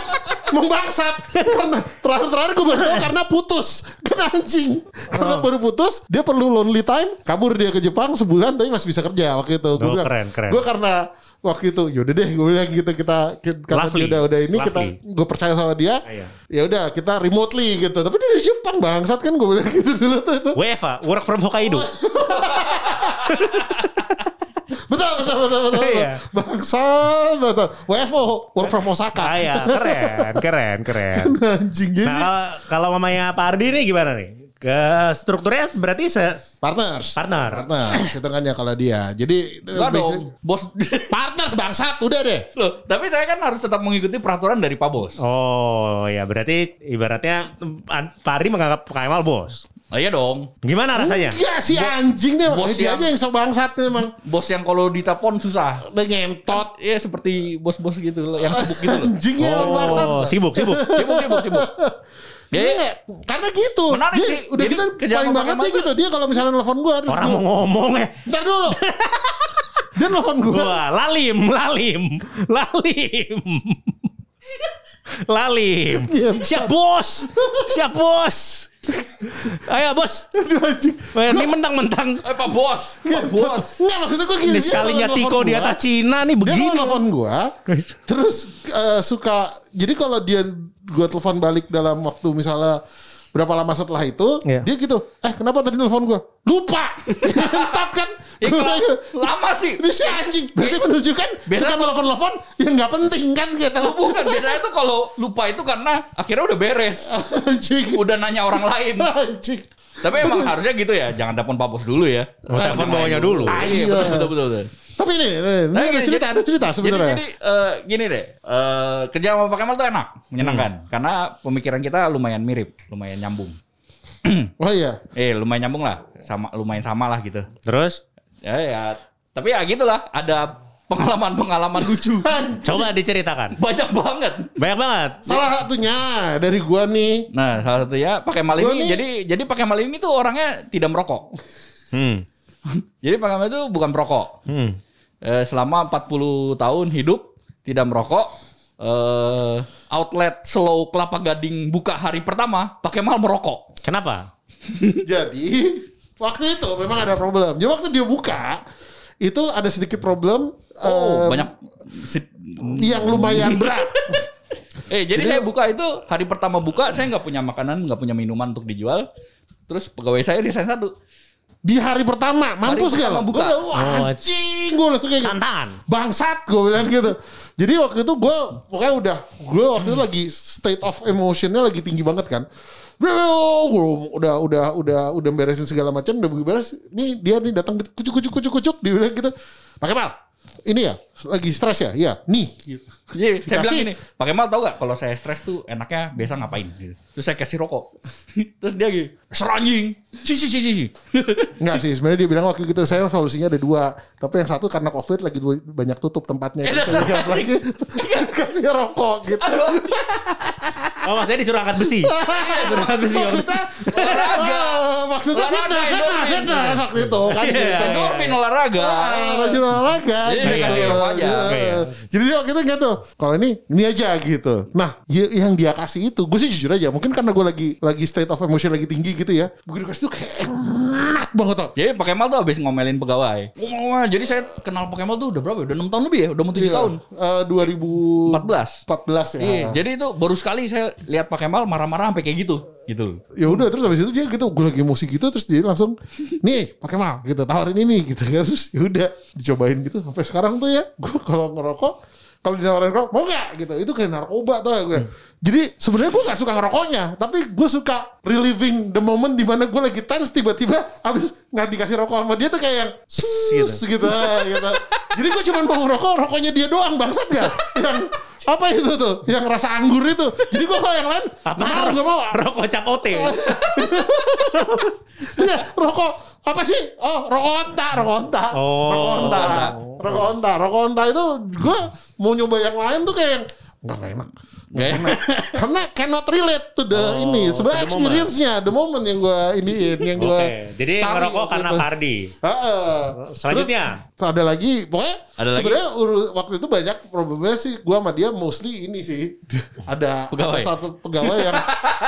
membangsat karena terakhir-terakhir gue baru tahu karena putus kan anjing karena baru putus dia perlu lonely time kabur dia ke Jepang sebulan tapi masih bisa kerja waktu itu gue
Oh,
bilang
keren, keren.
gue karena waktu itu yaudah deh gue bilang gitu kita, kita karena
Lovely.
dia udah udah ini kita
Lovely.
gue percaya sama dia
Iya.
ya udah kita remotely gitu tapi dia di Jepang bangsat kan gue bilang gitu dulu tuh
WFA, work from Hokkaido. (laughs)
betul betul betul betul, betul.
Iya.
bangsat betul WFO work from Osaka
Ah, ya, keren, keren, keren. (laughs)
anjing gini
Nah, kalau, kalau mamanya Pak Ardi nih gimana nih? Ke strukturnya berarti se
partners
partner.
partners hitungannya kalau dia jadi
Enggak
basic-
dong, bos. (laughs)
partners bangsat udah deh
Loh, tapi saya kan harus tetap mengikuti peraturan dari Pak Bos.
Oh, ya berarti ibaratnya Pak Ardi menganggap Pak Kemal bos.
Oh, iya dong.
Gimana rasanya?
Enggak si anjing nih
bos
dia
yang-
aja yang sok bangsat nih emang
Bos yang kalau ditelepon susah.
ngentot
Iya seperti bos-bos gitu loh, yang sibuk gitu loh.
anjing ya emang bangsat
Oh, sibuk, sibuk. (laughs)
Sibuk, sibuk, sibuk.
Jadi nggak, karena gitu.
Menarik
dia,
sih.
Udah
Jadi
kita
kerja
paling banget dia gitu. Dia kalau misalnya nelfon gue terus
Orang
gua-
mau ngomong ya.
Ntar dulu. (laughs) dia nelfon gue.
Wah, lalim, lalim, (laughs) lalim. Lalim. (laughs) Siap bos. Siap bos. Ayo bos.
Aduh anjing.
Ini mentang-mentang
Eh Pak Bos, Pak Bos.
Nggak maksudnya gue gini.
ini
dia
sekalinya Tiko di atas Cina nih
Dia
begini.
kalau nelfon gue. terus eh, suka. Jadi kalau dia gue telepon balik dalam waktu misalnya berapa lama setelah itu
Iya.
dia gitu eh kenapa tadi nelfon gue lupa (laughs) entat kan
Ya, kalau lama sih.
ini si anjing berarti menunjukkan
Biasanya
suka nelfon-nelfon yang nggak penting kan gitu
Oh, bukan, biasanya tuh kalau lupa itu karena akhirnya udah beres. (laughs)
anjing
Udah nanya orang lain.
anjing
Tapi emang harusnya gitu ya, jangan telepon Pak Bos dulu ya.
Telepon bawahnya dulu.
Ah, iya, betul, betul, betul.
Tapi ini, ini, ini
Nah,
ada
gini,
cerita,
jadi-
ada cerita
Jadi,
sebenarnya.
jadi eh, gini deh, eh, kerja sama Pak Kemal tuh enak, menyenangkan.
Hmm.
Karena pemikiran kita lumayan mirip, lumayan nyambung. (clears throat)
oh iya.
Eh, lumayan nyambung lah, sama lumayan sama lah gitu.
Terus
Ya, ya. Tapi ya gitulah, ada pengalaman-pengalaman lucu. (laughs)
coba diceritakan.
Banyak banget.
Banyak banget.
Salah satunya dari gua nih.
Nah, salah satunya Pak Kemal
Gua
ini,
nih-
jadi jadi Pak Kemal ini tuh orangnya tidak merokok.
Hmm. (laughs)
Jadi Pak Kemal itu bukan perokok.
Hmm.
Eh, selama 40 tahun hidup tidak merokok. Eh, outlet slow kelapa gading buka hari pertama, pakai mal merokok.
Kenapa? (laughs)
Jadi waktu itu memang ada problem. Jadi waktu dia buka itu ada sedikit problem
Oh,
em,
banyak. si-
yang lumayan berat. (laughs)
Eh, jadi,
Jadi-
saya buka itu hari pertama buka, saya nggak punya makanan, nggak punya minuman untuk dijual. Terus pegawai saya resign satu.
Di hari pertama mampus
Hari
gak
pertama
lo?
buka.
Gua udah, wah,
Oh,
anjing gue langsung kayak gitu.
Tantangan.
Bangsat gue bilang gitu. Jadi waktu itu gue pokoknya udah gue waktu itu lagi state of emotionnya lagi tinggi banget kan. Bro, gue udah udah udah udah beresin segala macam udah beres. Nih dia nih datang gitu, kucuk kucuk kucuk kucuk dia bilang gitu. Pakai mal. Ini ya lagi stres ya? Iya, nih gitu.
Jadi saya bilang
Dikasih.
gini, pakai mal tau gak kalau saya stres tuh enaknya biasa ngapain? Gitu. Terus saya kasih rokok. (laughs) Terus dia gini, seranjing. Si si si si. si." (laughs)
Enggak sih, sebenarnya dia bilang waktu gitu saya solusinya ada dua. Tapi yang satu karena covid lagi banyak tutup tempatnya.
Eh,
Gitu. Saya lagi (laughs) kasih rokok gitu.
Aduh,
Oh maksudnya disuruh angkat besi. disuruh angkat besi.
maksudnya
Olahraga.
Ah, maksudnya fitness, fitness, fitness waktu itu kan.
Iya,
gitu.
endorfin olahraga.
Ah, rajin olahraga.
Jadi dia
kasih
rokok aja.
Iya.
Oke, ya.
Jadi dia waktu itu gitu. Kalau ini ini aja gitu. Nah, y- yang dia kasih itu, gue sih jujur aja. Mungkin karena gue lagi lagi state of emotion lagi tinggi gitu ya. Begitu kasih itu kayak enak banget tuh.
Jadi pakai mal tuh habis ngomelin pegawai. Wah, jadi saya kenal pakai mal tuh udah berapa? ya? Udah 6 tahun lebih ya? Udah mau 7
Iya.
tahun.
Eh, 2014
14.
ya.
Iya, jadi itu baru sekali saya lihat pakai mal marah-marah sampai kayak gitu. Gitu.
ya udah terus habis itu dia gitu gue lagi emosi gitu terus dia langsung nih pakai mal gitu. Tawarin ini gitu kan. Terus ya udah dicobain gitu. Sampai sekarang tuh ya gue kalau ngerokok kalau dinawarin rokok mau nggak? Gitu. Itu kayak narkoba tuh ya gue jadi sebenarnya gue nggak suka ngerokoknya tapi gue suka reliving the moment di mana gue lagi tense tiba-tiba habis nggak dikasih rokok sama dia tuh kayak yang sus gitu gitu jadi gue cuma mau ngerokok rokoknya dia doang bangsat gak yang apa itu tuh yang rasa anggur itu jadi gue kalau yang lain
Apa?
mau nggak mau
Rokok capote. (laughs)
Iya, rokok apa sih? Oh, rokok onta, rokok onta.
Oh.
Rokok onta. Rokok onta. Rokok onta itu gue mau nyoba yang lain tuh kayak enggak enak.
Nggak enak.
Karena cannot relate to the
Oh,
ini. Sebenarnya experience-nya, the moment yang gue iniin, yang gue
Oke. Jadi ngerokok karena Kardi.
Heeh.
Selanjutnya.
Terus ada lagi, pokoknya
Ada
sebenarnya waktu itu banyak problemnya sih gua sama dia mostly ini sih. Ada, (laughs)
Pegawai.
ada satu pegawai yang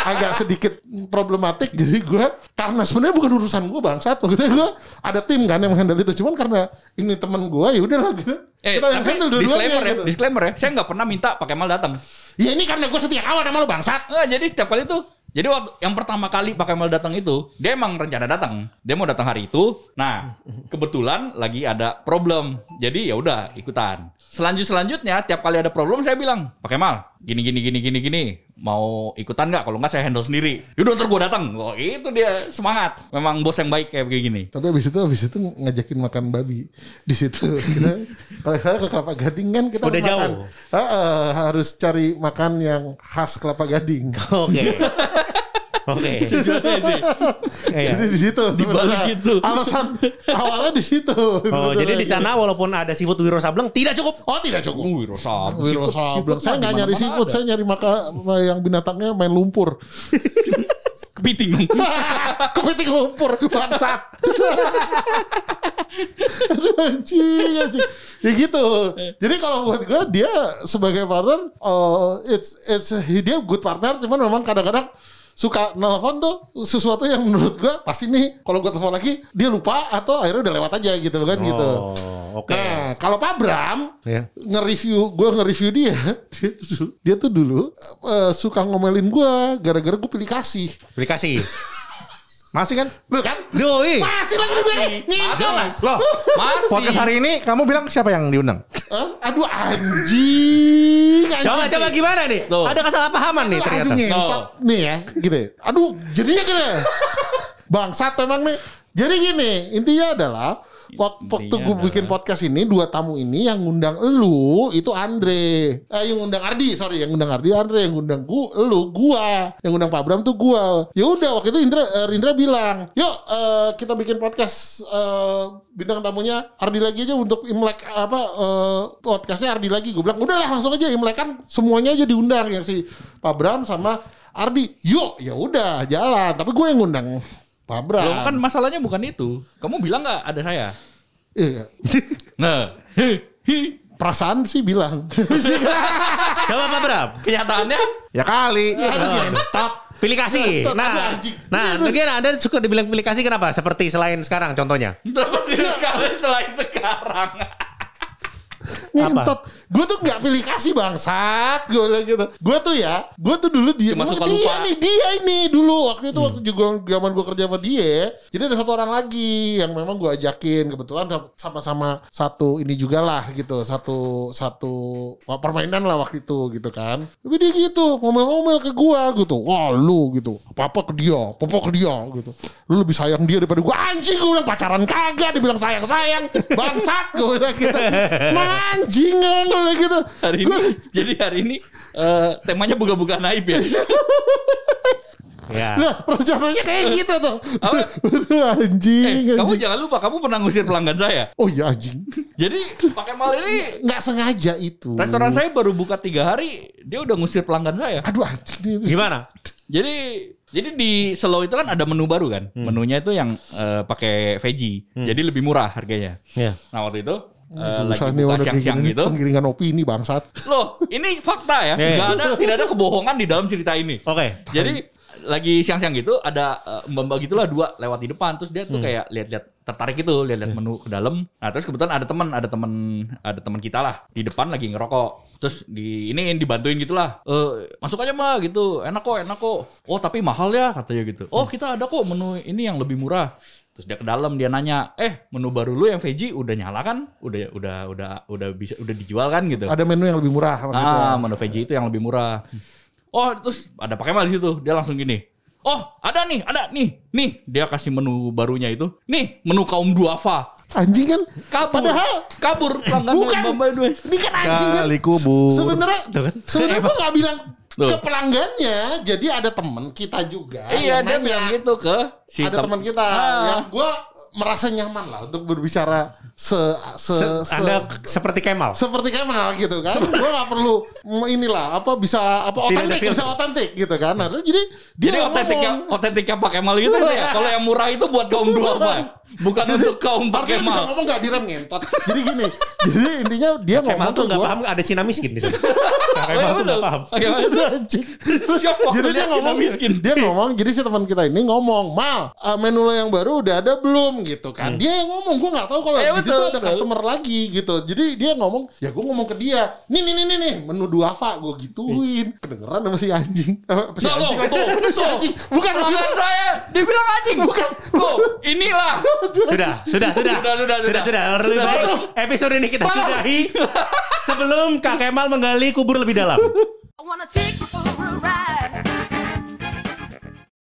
agak sedikit problematik jadi gua karena sebenarnya bukan urusan gua bangsat waktu itu gua ada tim kan yang handle itu cuman karena ini teman gua ya udahlah gitu.
Eh,
kita yang
tapi
handle dua-duanya
disclaimer ya,
gitu.
disclaimer ya. Saya nggak pernah minta pakai mal datang.
Ya ini karena gua setia kawan sama lu bangsat.
Nggak, jadi setiap kali tuh jadi waktu yang pertama kali pakai mal datang itu, dia emang rencana datang. Dia mau datang hari itu. Nah, kebetulan lagi ada problem. Jadi ya udah ikutan. Selanjut selanjutnya tiap kali ada problem saya bilang, "Pakai mal, gini gini gini gini gini. Mau ikutan nggak? Kalau nggak saya handle sendiri." Yaudah ntar gue datang. Oh, itu dia semangat. Memang bos yang baik kayak begini.
Tapi abis itu abis itu ngajakin makan babi di situ. (laughs) Kita kalau saya ke Kelapa Gading kan kita
Udah
makan.
jauh.
Heeh, harus cari makan yang khas Kelapa Gading.
Oke. (laughs) Oke. (laughs) Iya.
Jadi di situ sebenarnya
itu.
alasan awalnya di situ.
Oh, jadi di sana walaupun ada seafood Wiro Sableng tidak cukup.
Oh tidak cukup.
Wih, Rosa.
Wiro Sableng. Saya nggak nyari seafood, saya nyari maka yang binatangnya main lumpur. (laughs)
kepiting. (laughs)
Kepiting lumpur, bangsat. Aduh anjing, anjing. Ya gitu. Jadi kalau buat gue dia sebagai partner, uh, it's it's dia good partner, cuman memang kadang-kadang suka nelfon tuh sesuatu yang menurut gue pasti nih kalau gue telepon lagi dia lupa atau akhirnya udah lewat aja gitu kan gitu.
Oh, oke.
Nah, kalau Pak Bram
Ya.
nge-review, gue nge-review dia, dia, (laughs) tuh- dia tuh dulu eh, suka ngomelin gue gara-gara gue pilih kasih.
Aplikasi. (laughs)
Masih kan?
Lu kan?
Doi.
Masih lagi gue ngingkap.
Masih.
Loh,
Masih.
podcast hari ini kamu bilang siapa yang diundang?
Hah? Aduh anjing. anjing.
Coba coba gimana nih?
Tuh.
Ada kesalahpahaman nih
Aduh,
ternyata.
Aduh ngentot nih ya gitu ya. Aduh jadinya gini (laughs) Bangsat emang nih Jadi gini Intinya adalah Waktu
Intinya
gue bikin podcast ini Dua tamu ini Yang ngundang elu Itu Andre. Eh, Yang ngundang Ardi Sorry Yang ngundang Ardi Andre. Yang ngundang gu, elu Gua. Yang ngundang Pak Bram tuh gua. Ya udah waktu itu Indra, eh, Rindra bilang Yuk eh, kita bikin podcast eh, Bintang tamunya Ardi lagi aja Untuk Imlek Apa eh, Podcastnya Ardi lagi. Gue bilang udahlah langsung aja Imlek kan Semuanya aja diundang Yang si Pak Bram sama Ardi. Yuk ya udah jalan. Tapi gue yang ngundang Pak Bram
Loh, kan masalahnya bukan itu. Kamu bilang nggak ada saya?
Iya. (laughs)
Nah, hi, hi.
Perasaan sih bilang. (laughs)
Coba Pak Bram.
kenyataannya
Ya kali.
Ngentot.
Pilih kasih. Nah,
anjing.
nah, mungkin Anda suka dibilang pilih kasih kenapa? Seperti selain sekarang contohnya.
sekali selain sekarang.
Ngentot. Gue tuh gak pilih kasih bangsat. Gue bilang gitu. Gue tuh ya. Gue tuh dulu dia.
Cuma suka
dia
lupa.
nih. Dia ini dulu. Waktu itu waktu juga zaman gue kerja sama dia. Jadi ada satu orang lagi. Yang memang gue ajakin. Kebetulan sama-sama satu ini juga lah gitu. Satu satu wah, permainan lah waktu itu gitu kan. Tapi dia gitu. Ngomel-ngomel ke gue gitu. Wah lu gitu. Apa-apa ke dia. Apa-apa ke dia gitu. Lu lebih sayang dia daripada gue. Anjing gue bilang pacaran kagak. Dia bilang sayang-sayang. Bangsat gue bilang gitu. Nah, (laughs) anjing gue bilang gitu.
Hari ini, jadi hari ini eh, temanya buka-bukaan aib ya.
Ya.
Nah, rencananya kayak gitu tuh.
Apa?
Aduh, anjing,
Eh, kamu
anjing.
jangan lupa, kamu pernah ngusir pelanggan saya.
Oh iya anjing.
Jadi pakai mal ini
Nggak sengaja itu.
restoran saya baru buka tiga hari, dia udah ngusir pelanggan saya.
Aduh anjing.
Gimana?
Jadi jadi di Slow itu kan ada menu baru kan. Menunya itu yang eh, pakai veggie. Jadi lebih murah harganya.
Ya.
Nah waktu itu eh, lagi
Susah nih
buka siang-siang gitu.
Penggiringan opini bangsat.
Loh, ini fakta ya.
Iya.
Nggak ada tidak ada kebohongan di dalam cerita ini.
Oke.
Jadi lagi siang-siang gitu ada eh, mbak-mbak gitulah dua lewat di depan terus dia tuh kayak lihat-lihat tertarik gitu lihat-lihat menu ke dalam. Nah, terus kebetulan ada teman, ada teman ada teman kita lah di depan lagi ngerokok. Terus di ini dibantuin gitulah. Eh masuk aja Mbak gitu. Enak kok, enak kok. Oh, tapi mahal ya katanya gitu. Oh, kita ada kok menu ini yang lebih murah. Terus dia ke dalam dia nanya, "Eh, menu baru lu yang veggie udah nyala kan? Udah udah udah udah bisa udah dijual kan gitu?"
Ada menu yang lebih murah. gitu.
Ah, menu veggie itu yang lebih murah. Oh, terus ada pakai mal di situ. Dia langsung gini. Oh, ada nih, ada nih. Nih, dia kasih menu barunya itu. Nih, menu kaum duafa.
Anjing kan.
Kabur.
Padahal
kabur pelanggan
Bukan.
Dua.
ini kan anjing kan.
Kali kubur.
Sebenarnya
kan.
sebenarnya gue nggak bilang
Tuh.
ke pelanggannya. Jadi ada temen kita juga.
Iya,
yang
dia bilang gitu ke si
ada
tem-
teman kita
Ah.
yang gue merasa nyaman lah untuk berbicara se, se,
Se-
se-
Anda seperti Kemal.
seperti Kemal gitu kan. gue gak perlu inilah apa bisa apa otentik bisa otentik gitu kan. Nah, terus jadi dia
Jadi
yang
otentiknya otentiknya pakai mal gitu ya. Kalau yang murah itu buat kaum duafa. Bukan untuk kaum pakai
Artinya bisa
mal.
ngomong gak direm ngentot. Jadi gini. jadi intinya dia
Kemal
ngomong
tuh nggak
gue.
paham ada Cina miskin di sini. (laughs) Kemal
iya
tuh nggak paham.
Iya,
jadi dia ngomong
miskin.
Dia ngomong jadi si teman kita ini ngomong, "Mal, eh, menu lo yang baru udah ada belum?" gitu kan. Dia yang ngomong, gue nggak tahu kalau
Iya,
di situ ada
betul.
customer lagi gitu. Jadi dia ngomong, "Ya gue ngomong ke dia, nih nih nih nih, nih menu duafa gue gituin." Kedengeran sama si anjing. (laughs) Eh, si
Tuh,
anjing.
tuh, tuh,
si anjing. Bukan begitu.
saya dibilang anjing.
Bukan.
Tuh, inilah.
Sudah, sudah, sudah.
Sudah, sudah,
sudah,
sudah.
sudah. Lebih
Sudah,
baik
sudah.
episode ini kita sudahi sebelum Kak Kemal menggali kubur lebih dalam.
I wanna take you for a ride.